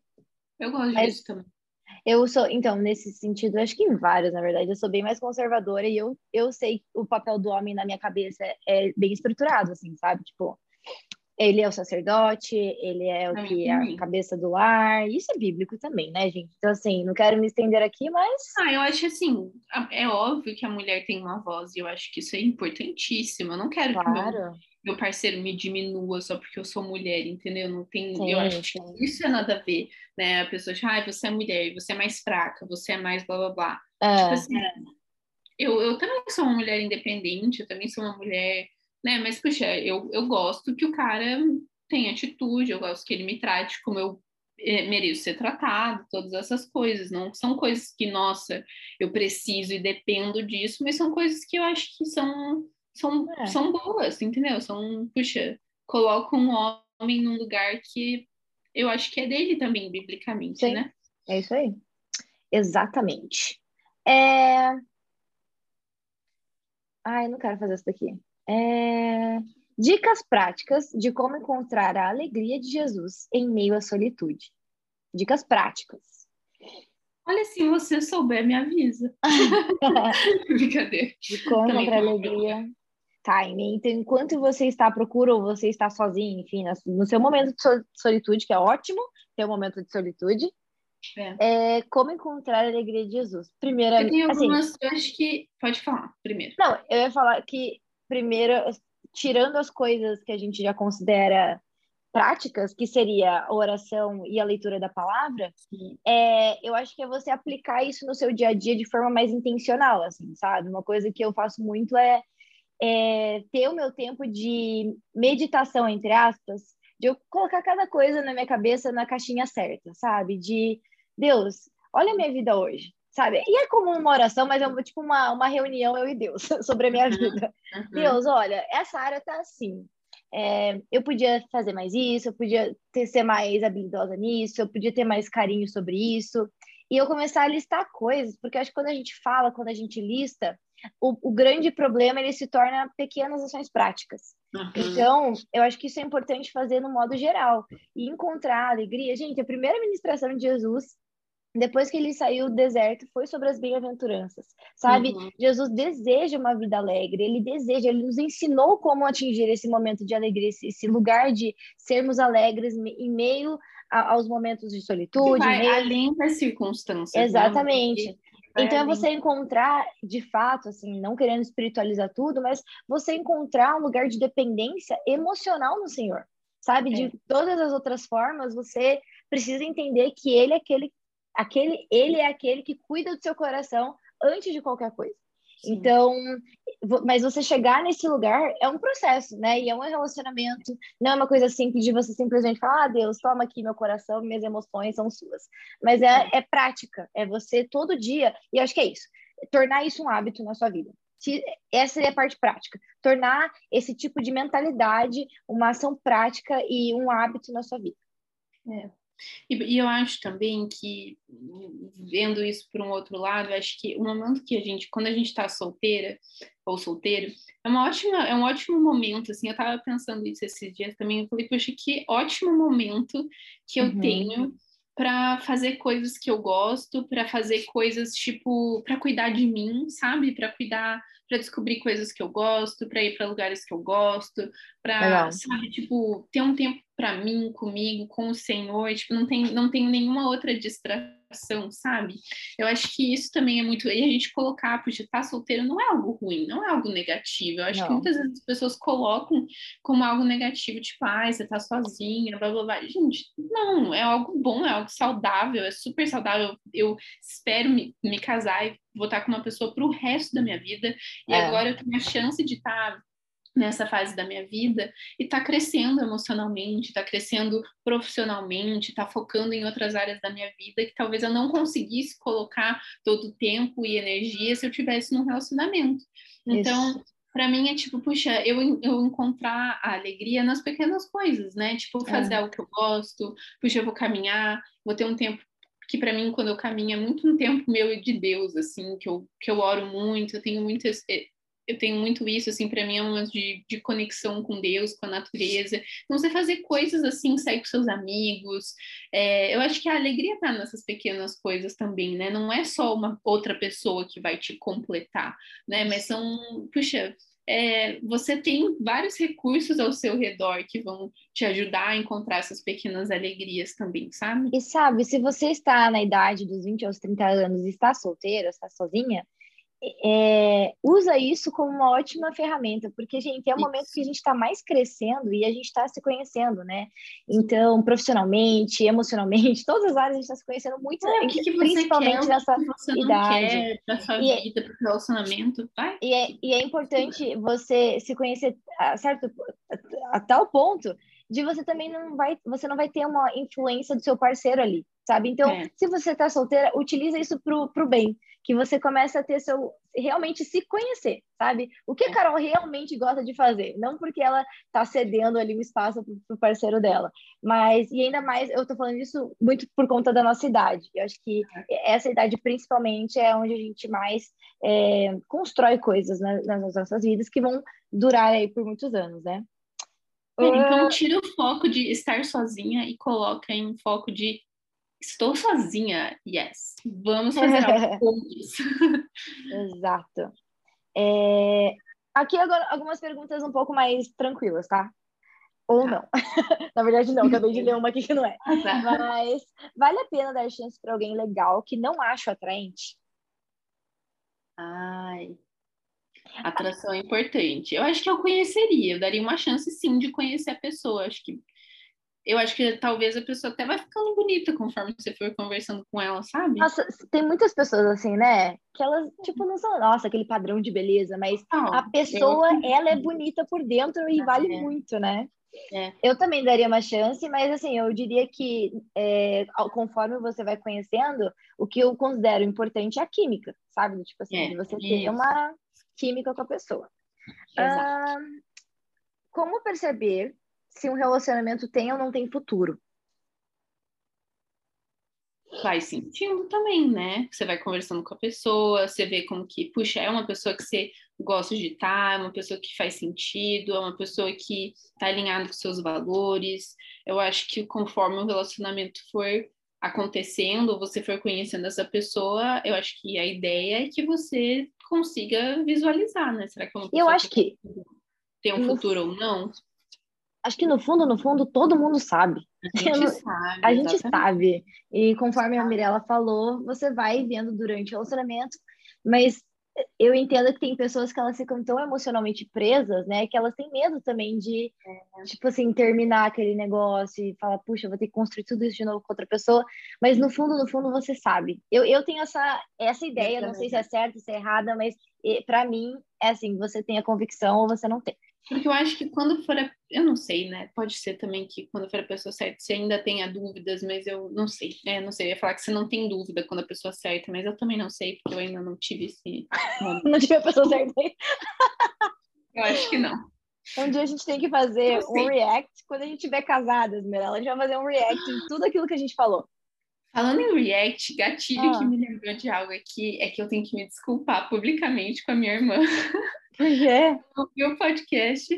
S2: Eu gosto mas... disso também.
S1: Eu sou, então, nesse sentido, acho que em vários, na verdade, eu sou bem mais conservadora e eu, eu sei o papel do homem na minha cabeça é bem estruturado, assim, sabe? Tipo, ele é o sacerdote, ele é o que é a cabeça do lar. Isso é bíblico também, né, gente? Então, assim, não quero me estender aqui, mas.
S2: Ah, eu acho assim, é óbvio que a mulher tem uma voz, e eu acho que isso é importantíssimo. Eu não quero claro. que meu, meu parceiro me diminua só porque eu sou mulher, entendeu? Não tem. Sim, eu acho sim. que isso é nada a ver, né? A pessoa diz, ah, você é mulher, você é mais fraca, você é mais blá blá blá. É. Tipo assim, eu, eu também sou uma mulher independente, eu também sou uma mulher né? Mas, puxa, eu, eu gosto que o cara tenha atitude, eu gosto que ele me trate como eu é, mereço ser tratado, todas essas coisas. Não são coisas que, nossa, eu preciso e dependo disso, mas são coisas que eu acho que são, são, é. são boas, entendeu? São, puxa, coloca um homem num lugar que eu acho que é dele também, biblicamente, Sim. né?
S1: É isso aí. Exatamente. É... Ai, eu não quero fazer isso daqui. É... Dicas práticas de como encontrar a alegria de Jesus em meio à solitude. Dicas práticas.
S2: Olha, se você souber, me avisa. Brincadeira.
S1: De como encontrar a alegria. Tá, então enquanto você está à procura ou você está sozinho, enfim, no seu momento de solitude, que é ótimo, ter um momento de solitude, é. é. como encontrar a alegria de Jesus. Primeiro,
S2: eu tenho assim, algumas, assim, eu acho que pode falar primeiro.
S1: Não, eu ia falar que primeiro, tirando as coisas que a gente já considera práticas, que seria a oração e a leitura da palavra, é, eu acho que é você aplicar isso no seu dia a dia de forma mais intencional, assim, sabe? Uma coisa que eu faço muito é, é ter o meu tempo de meditação, entre aspas, de eu colocar cada coisa na minha cabeça na caixinha certa, sabe? De Deus, olha a minha vida hoje sabe? E é como uma oração, mas é tipo uma, uma reunião, eu e Deus, sobre a minha vida. Uhum. Deus, olha, essa área tá assim. É, eu podia fazer mais isso, eu podia ter, ser mais habilidosa nisso, eu podia ter mais carinho sobre isso. E eu começar a listar coisas, porque acho que quando a gente fala, quando a gente lista, o, o grande problema ele se torna pequenas ações práticas. Uhum. Então, eu acho que isso é importante fazer no modo geral. E encontrar alegria. Gente, a primeira ministração de Jesus depois que ele saiu do deserto, foi sobre as bem-aventuranças, sabe? Uhum. Jesus deseja uma vida alegre, ele deseja, ele nos ensinou como atingir esse momento de alegria, esse, lugar de sermos alegres em meio a, aos momentos de solitude.
S2: Vai
S1: meio...
S2: além das circunstâncias.
S1: Né? Exatamente. Né? Então é você encontrar, de fato, assim, não querendo espiritualizar tudo, mas você encontrar um lugar de dependência emocional no Senhor, sabe? É. De todas as outras formas, você precisa entender que Ele é aquele aquele, ele é aquele que cuida do seu coração antes de qualquer coisa. Sim. Então, mas você chegar nesse lugar é um processo, né? E é um relacionamento, não é uma coisa simples de você simplesmente falar, ah, Deus, toma aqui meu coração, minhas emoções são suas. Mas é, é prática, é você todo dia, e acho que é isso, tornar isso um hábito na sua vida. Essa é a parte prática. Tornar esse tipo de mentalidade uma ação prática e um hábito na sua vida.
S2: É. E, e, eu acho também que, vendo isso por um outro lado, acho que o momento que a gente, quando a gente está solteira ou solteiro, é, uma ótima, é um ótimo momento, assim, eu estava pensando isso esses dias também, eu falei, poxa, que ótimo momento que eu uhum. tenho para fazer coisas que eu gosto, para fazer coisas tipo, para cuidar de mim, sabe? Para cuidar, para descobrir coisas que eu gosto, para ir para lugares que eu gosto, para, sabe, tipo, ter um tempo para mim, comigo, com o Senhor, tipo, não tem não tenho nenhuma outra distração sabe? Eu acho que isso também é muito. E a gente colocar, porque estar solteiro não é algo ruim, não é algo negativo. Eu acho não. que muitas vezes as pessoas colocam como algo negativo, tipo, ai, ah, você tá sozinha, blá blá blá. Gente, não, é algo bom, é algo saudável, é super saudável. Eu espero me, me casar e vou estar com uma pessoa para o resto da minha vida. E é. agora eu tenho a chance de estar nessa fase da minha vida e tá crescendo emocionalmente, tá crescendo profissionalmente, tá focando em outras áreas da minha vida que talvez eu não conseguisse colocar todo o tempo e energia se eu tivesse num relacionamento. Então, Isso. Para mim é tipo, puxa, eu, eu encontrar a alegria nas pequenas coisas, né? Tipo, fazer é. algo que eu gosto, puxa, eu vou caminhar, vou ter um tempo que para mim quando eu caminho é muito um tempo meu e de Deus assim que eu que eu oro muito eu tenho muitas eu tenho muito isso, assim, para mim é uma de, de conexão com Deus, com a natureza. Então, você fazer coisas assim, sair com seus amigos. É, eu acho que a alegria está nessas pequenas coisas também, né? Não é só uma outra pessoa que vai te completar, né? Mas são, puxa, é, você tem vários recursos ao seu redor que vão te ajudar a encontrar essas pequenas alegrias também, sabe?
S1: E sabe, se você está na idade dos 20 aos 30 anos e está solteira, está sozinha, é, usa isso como uma ótima ferramenta, porque, gente, é o momento que a gente está mais crescendo e a gente está se conhecendo, né? Então, profissionalmente, emocionalmente, todas as áreas a gente está se conhecendo muito,
S2: é, que que principalmente quer, nessa que idade. Para sua e é vida, para o relacionamento, vai.
S1: E é, e é importante você se conhecer, certo? A, a tal ponto de você também não vai, você não vai ter uma influência do seu parceiro ali, sabe? Então, é. se você está solteira, utiliza isso pro, pro bem, que você começa a ter seu realmente se conhecer, sabe? O que a é. Carol realmente gosta de fazer, não porque ela está cedendo ali o espaço pro, pro parceiro dela, mas e ainda mais eu tô falando isso muito por conta da nossa idade. Eu acho que é. essa idade principalmente é onde a gente mais é, constrói coisas né, nas nossas vidas que vão durar aí por muitos anos, né?
S2: Então ah. tira o foco de estar sozinha e coloca em foco de estou sozinha, yes. Vamos fazer algo com isso.
S1: Exato. É... Aqui agora algumas perguntas um pouco mais tranquilas, tá? Ou tá. não. Na verdade, não, acabei de ler uma aqui que não é. Ah, tá. Mas vale a pena dar chance para alguém legal que não acho atraente?
S2: Ai, Atração é importante. Eu acho que eu conheceria, eu daria uma chance sim de conhecer a pessoa. Acho que eu acho que talvez a pessoa até vai ficando bonita conforme você for conversando com ela, sabe?
S1: Nossa, tem muitas pessoas assim, né? Que elas, tipo, não são, nossa, aquele padrão de beleza, mas não, a pessoa, ela é bonita por dentro e vale é. muito, né? É. Eu também daria uma chance, mas assim, eu diria que é, conforme você vai conhecendo, o que eu considero importante é a química, sabe? Tipo assim, é, você ter uma química com a pessoa. Ah, como perceber se um relacionamento tem ou não tem futuro?
S2: Vai sentindo também, né? Você vai conversando com a pessoa, você vê como que, puxa, é uma pessoa que você gosta de estar, é uma pessoa que faz sentido, é uma pessoa que está alinhada com seus valores. Eu acho que conforme o relacionamento for acontecendo, você for conhecendo essa pessoa, eu acho que a ideia é que você consiga visualizar, né? Será que é uma
S1: eu acho que,
S2: tem um futuro ou não?
S1: Acho que no fundo, no fundo, todo mundo sabe.
S2: A gente sabe.
S1: A gente sabe. E conforme a Mirella falou, você vai vendo durante o relacionamento, mas eu entendo que tem pessoas que elas ficam tão emocionalmente presas, né, que elas têm medo também de, é. tipo assim, terminar aquele negócio e falar, puxa, vou ter que construir tudo isso de novo com outra pessoa, mas no fundo, no fundo, você sabe. Eu, eu tenho essa, essa ideia, não sei se é certa, se é errada, mas para mim é assim, você tem a convicção ou você não tem.
S2: Porque eu acho que quando for a... Eu não sei, né? Pode ser também que quando for a pessoa certa você ainda tenha dúvidas, mas eu não sei. É, não sei. Eu ia falar que você não tem dúvida quando a pessoa certa, mas eu também não sei, porque eu ainda não tive esse.
S1: não tive a pessoa certa.
S2: eu acho que não.
S1: Um dia a gente tem que fazer um react quando a gente estiver casada, Esmeralda. A gente vai fazer um react de tudo aquilo que a gente falou.
S2: Falando em react, gatilho ah. que me lembrou de algo aqui é que eu tenho que me desculpar publicamente com a minha irmã.
S1: É.
S2: Vi o podcast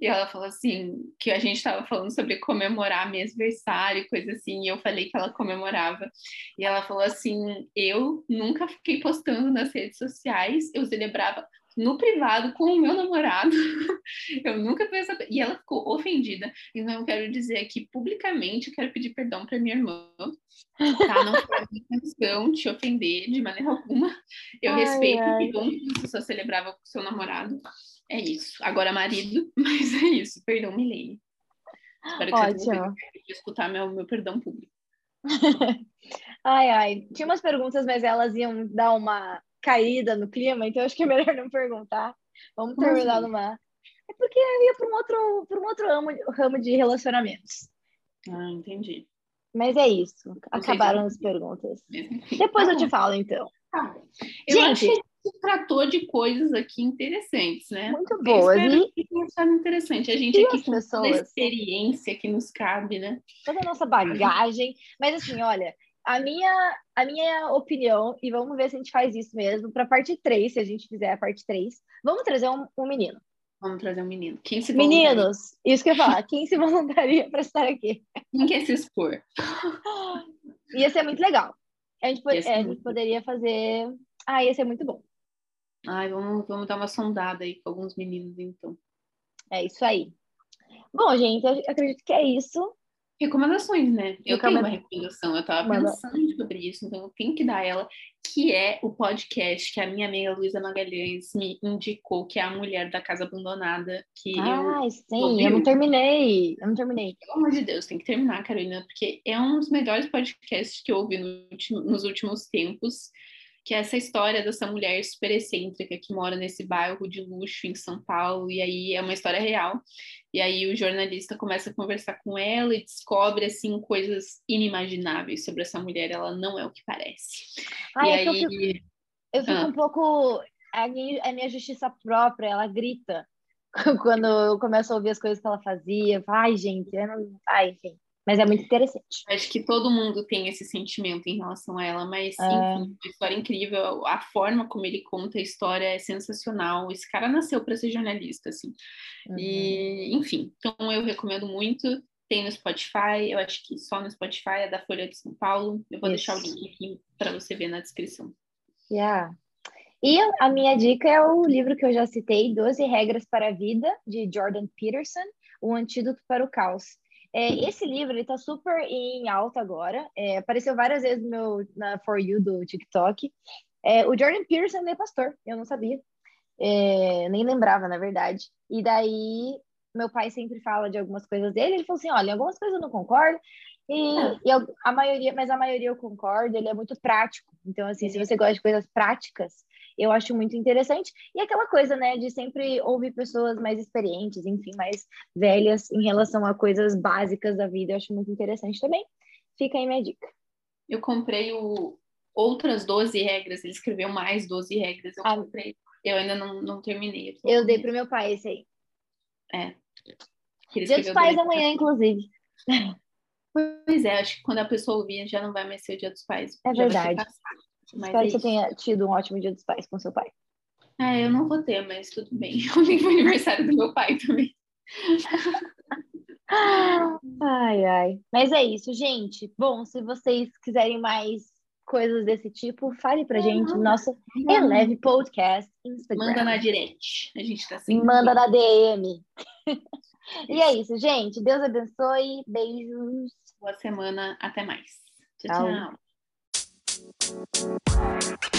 S2: e ela falou assim: que a gente estava falando sobre comemorar meu aniversário, coisa assim, e eu falei que ela comemorava. E ela falou assim: eu nunca fiquei postando nas redes sociais, eu celebrava no privado com o meu namorado. eu nunca fiz essa. E ela ficou ofendida. Então eu quero dizer aqui publicamente, eu quero pedir perdão para minha irmã. Tá? Não foi a minha intenção te ofender de maneira alguma. Eu ai, respeito ai. que você só celebrava com seu namorado. É isso. Agora marido, mas é isso. Perdão, Milene. Espero que Ótimo. você escutar meu, meu perdão público.
S1: ai, ai. Tinha umas perguntas, mas elas iam dar uma caída no clima, então acho que é melhor não perguntar. Vamos terminar assim? numa. É porque eu ia para um outro, para um outro ramo, ramo de relacionamentos.
S2: Ah, entendi.
S1: Mas é isso. Acabaram as perguntas. Depois tá eu te falo, então.
S2: Tá. Eu Gente, acho que tratou de coisas aqui interessantes, né?
S1: Muito boas.
S2: Eu e que interessante. A gente
S1: e
S2: aqui com
S1: pessoas?
S2: toda a experiência que nos cabe, né?
S1: Toda a nossa bagagem. Mas assim, olha, a minha, a minha opinião, e vamos ver se a gente faz isso mesmo, para a parte 3, se a gente fizer a parte 3, vamos trazer um, um menino.
S2: Vamos trazer um menino. Quem se
S1: Meninos, isso que eu ia falar, quem se voluntaria para estar aqui?
S2: Quem quer se expor?
S1: Ia ser muito legal. A gente, é, a gente poderia fazer. Ah, ia ser muito bom.
S2: Ai, vamos, vamos dar uma sondada aí com alguns meninos, então.
S1: É isso aí. Bom, gente, eu acredito que é isso.
S2: Recomendações, né? Eu tenho uma
S1: Recomenda-
S2: recomendação, eu tava
S1: Manda.
S2: pensando sobre isso, então eu tenho que dar ela, que é o podcast que a minha amiga Luísa Magalhães me indicou, que é a Mulher da Casa Abandonada, que eu,
S1: Ai, sim,
S2: ouviu?
S1: eu não terminei. Eu não terminei.
S2: pelo amor de Deus, tem que terminar, Carolina, porque é um dos melhores podcasts que eu ouvi no último- nos últimos tempos, que é essa história dessa mulher super excêntrica que mora nesse bairro de luxo em São Paulo, e aí é uma história real. E aí o jornalista começa a conversar com ela e descobre assim coisas inimagináveis sobre essa mulher, ela não é o que parece.
S1: Ai,
S2: e
S1: é que eu
S2: aí
S1: fico, eu fico
S2: Ah.
S1: um pouco. A minha, a minha justiça própria, ela grita quando eu começo a ouvir as coisas que ela fazia. Ai, gente, eu não... Ai, enfim. Mas é muito interessante.
S2: acho que todo mundo tem esse sentimento em relação a ela, mas
S1: É.
S2: enfim, uma história incrível, a forma como ele conta a história é sensacional. Esse cara nasceu para ser jornalista, assim.
S1: Uhum.
S2: E, enfim, então eu recomendo muito. Tem no Spotify, eu acho que só no Spotify é da Folha de São Paulo. Eu vou deixar o
S1: Isso.
S2: link aqui para você ver na descrição.
S1: Yeah. E a minha dica é o livro que eu já citei, 12 Regras para a Vida, de Jordan Peterson, O Antídoto para o Caos. É, esse livro ele está super em alta agora. É, apareceu várias vezes no meu, na For You do TikTok. É, o Jordan Peterson é pastor, eu não sabia. É, nem lembrava, na verdade. E daí, meu pai sempre fala de algumas coisas dele. Ele falou assim: olha, algumas coisas eu não concordo, e, e eu- a maioria, mas a maioria eu concordo. Ele é muito prático. Então, assim, se você gosta de coisas práticas, eu acho muito interessante. E aquela coisa, né, de sempre ouvir pessoas mais experientes, enfim, mais velhas em relação a coisas básicas da vida, eu acho muito interessante também. Fica aí minha dica.
S2: Eu comprei o Outras 12 Regras, ele escreveu mais 12 regras, eu
S1: Ah.
S2: comprei. Eu ainda não, não terminei.
S1: Eu
S2: com
S1: dei pro meu pai esse aí.
S2: Ele
S1: Dia dos Pais amanhã, inclusive.
S2: Pois é, acho que quando a pessoa ouvir já não vai mais ser o Dia dos Pais.
S1: É verdade.
S2: Mas
S1: Espero
S2: é
S1: que você tenha tido um ótimo Dia dos Pais com seu pai.
S2: É, eu não vou ter, mas tudo bem. Ontem foi aniversário do meu pai também.
S1: Ai, ai. Mas é isso, gente. Bom, se vocês quiserem mais coisas desse tipo, fale pra gente no nosso Eleve Podcast Instagram.
S2: Manda na direct. A gente tá sempre.
S1: Manda na DM. e é isso, gente. Deus abençoe. Beijos.
S2: Boa semana. Até mais. Tchau,
S1: Tchau.
S2: tchau. Thank you.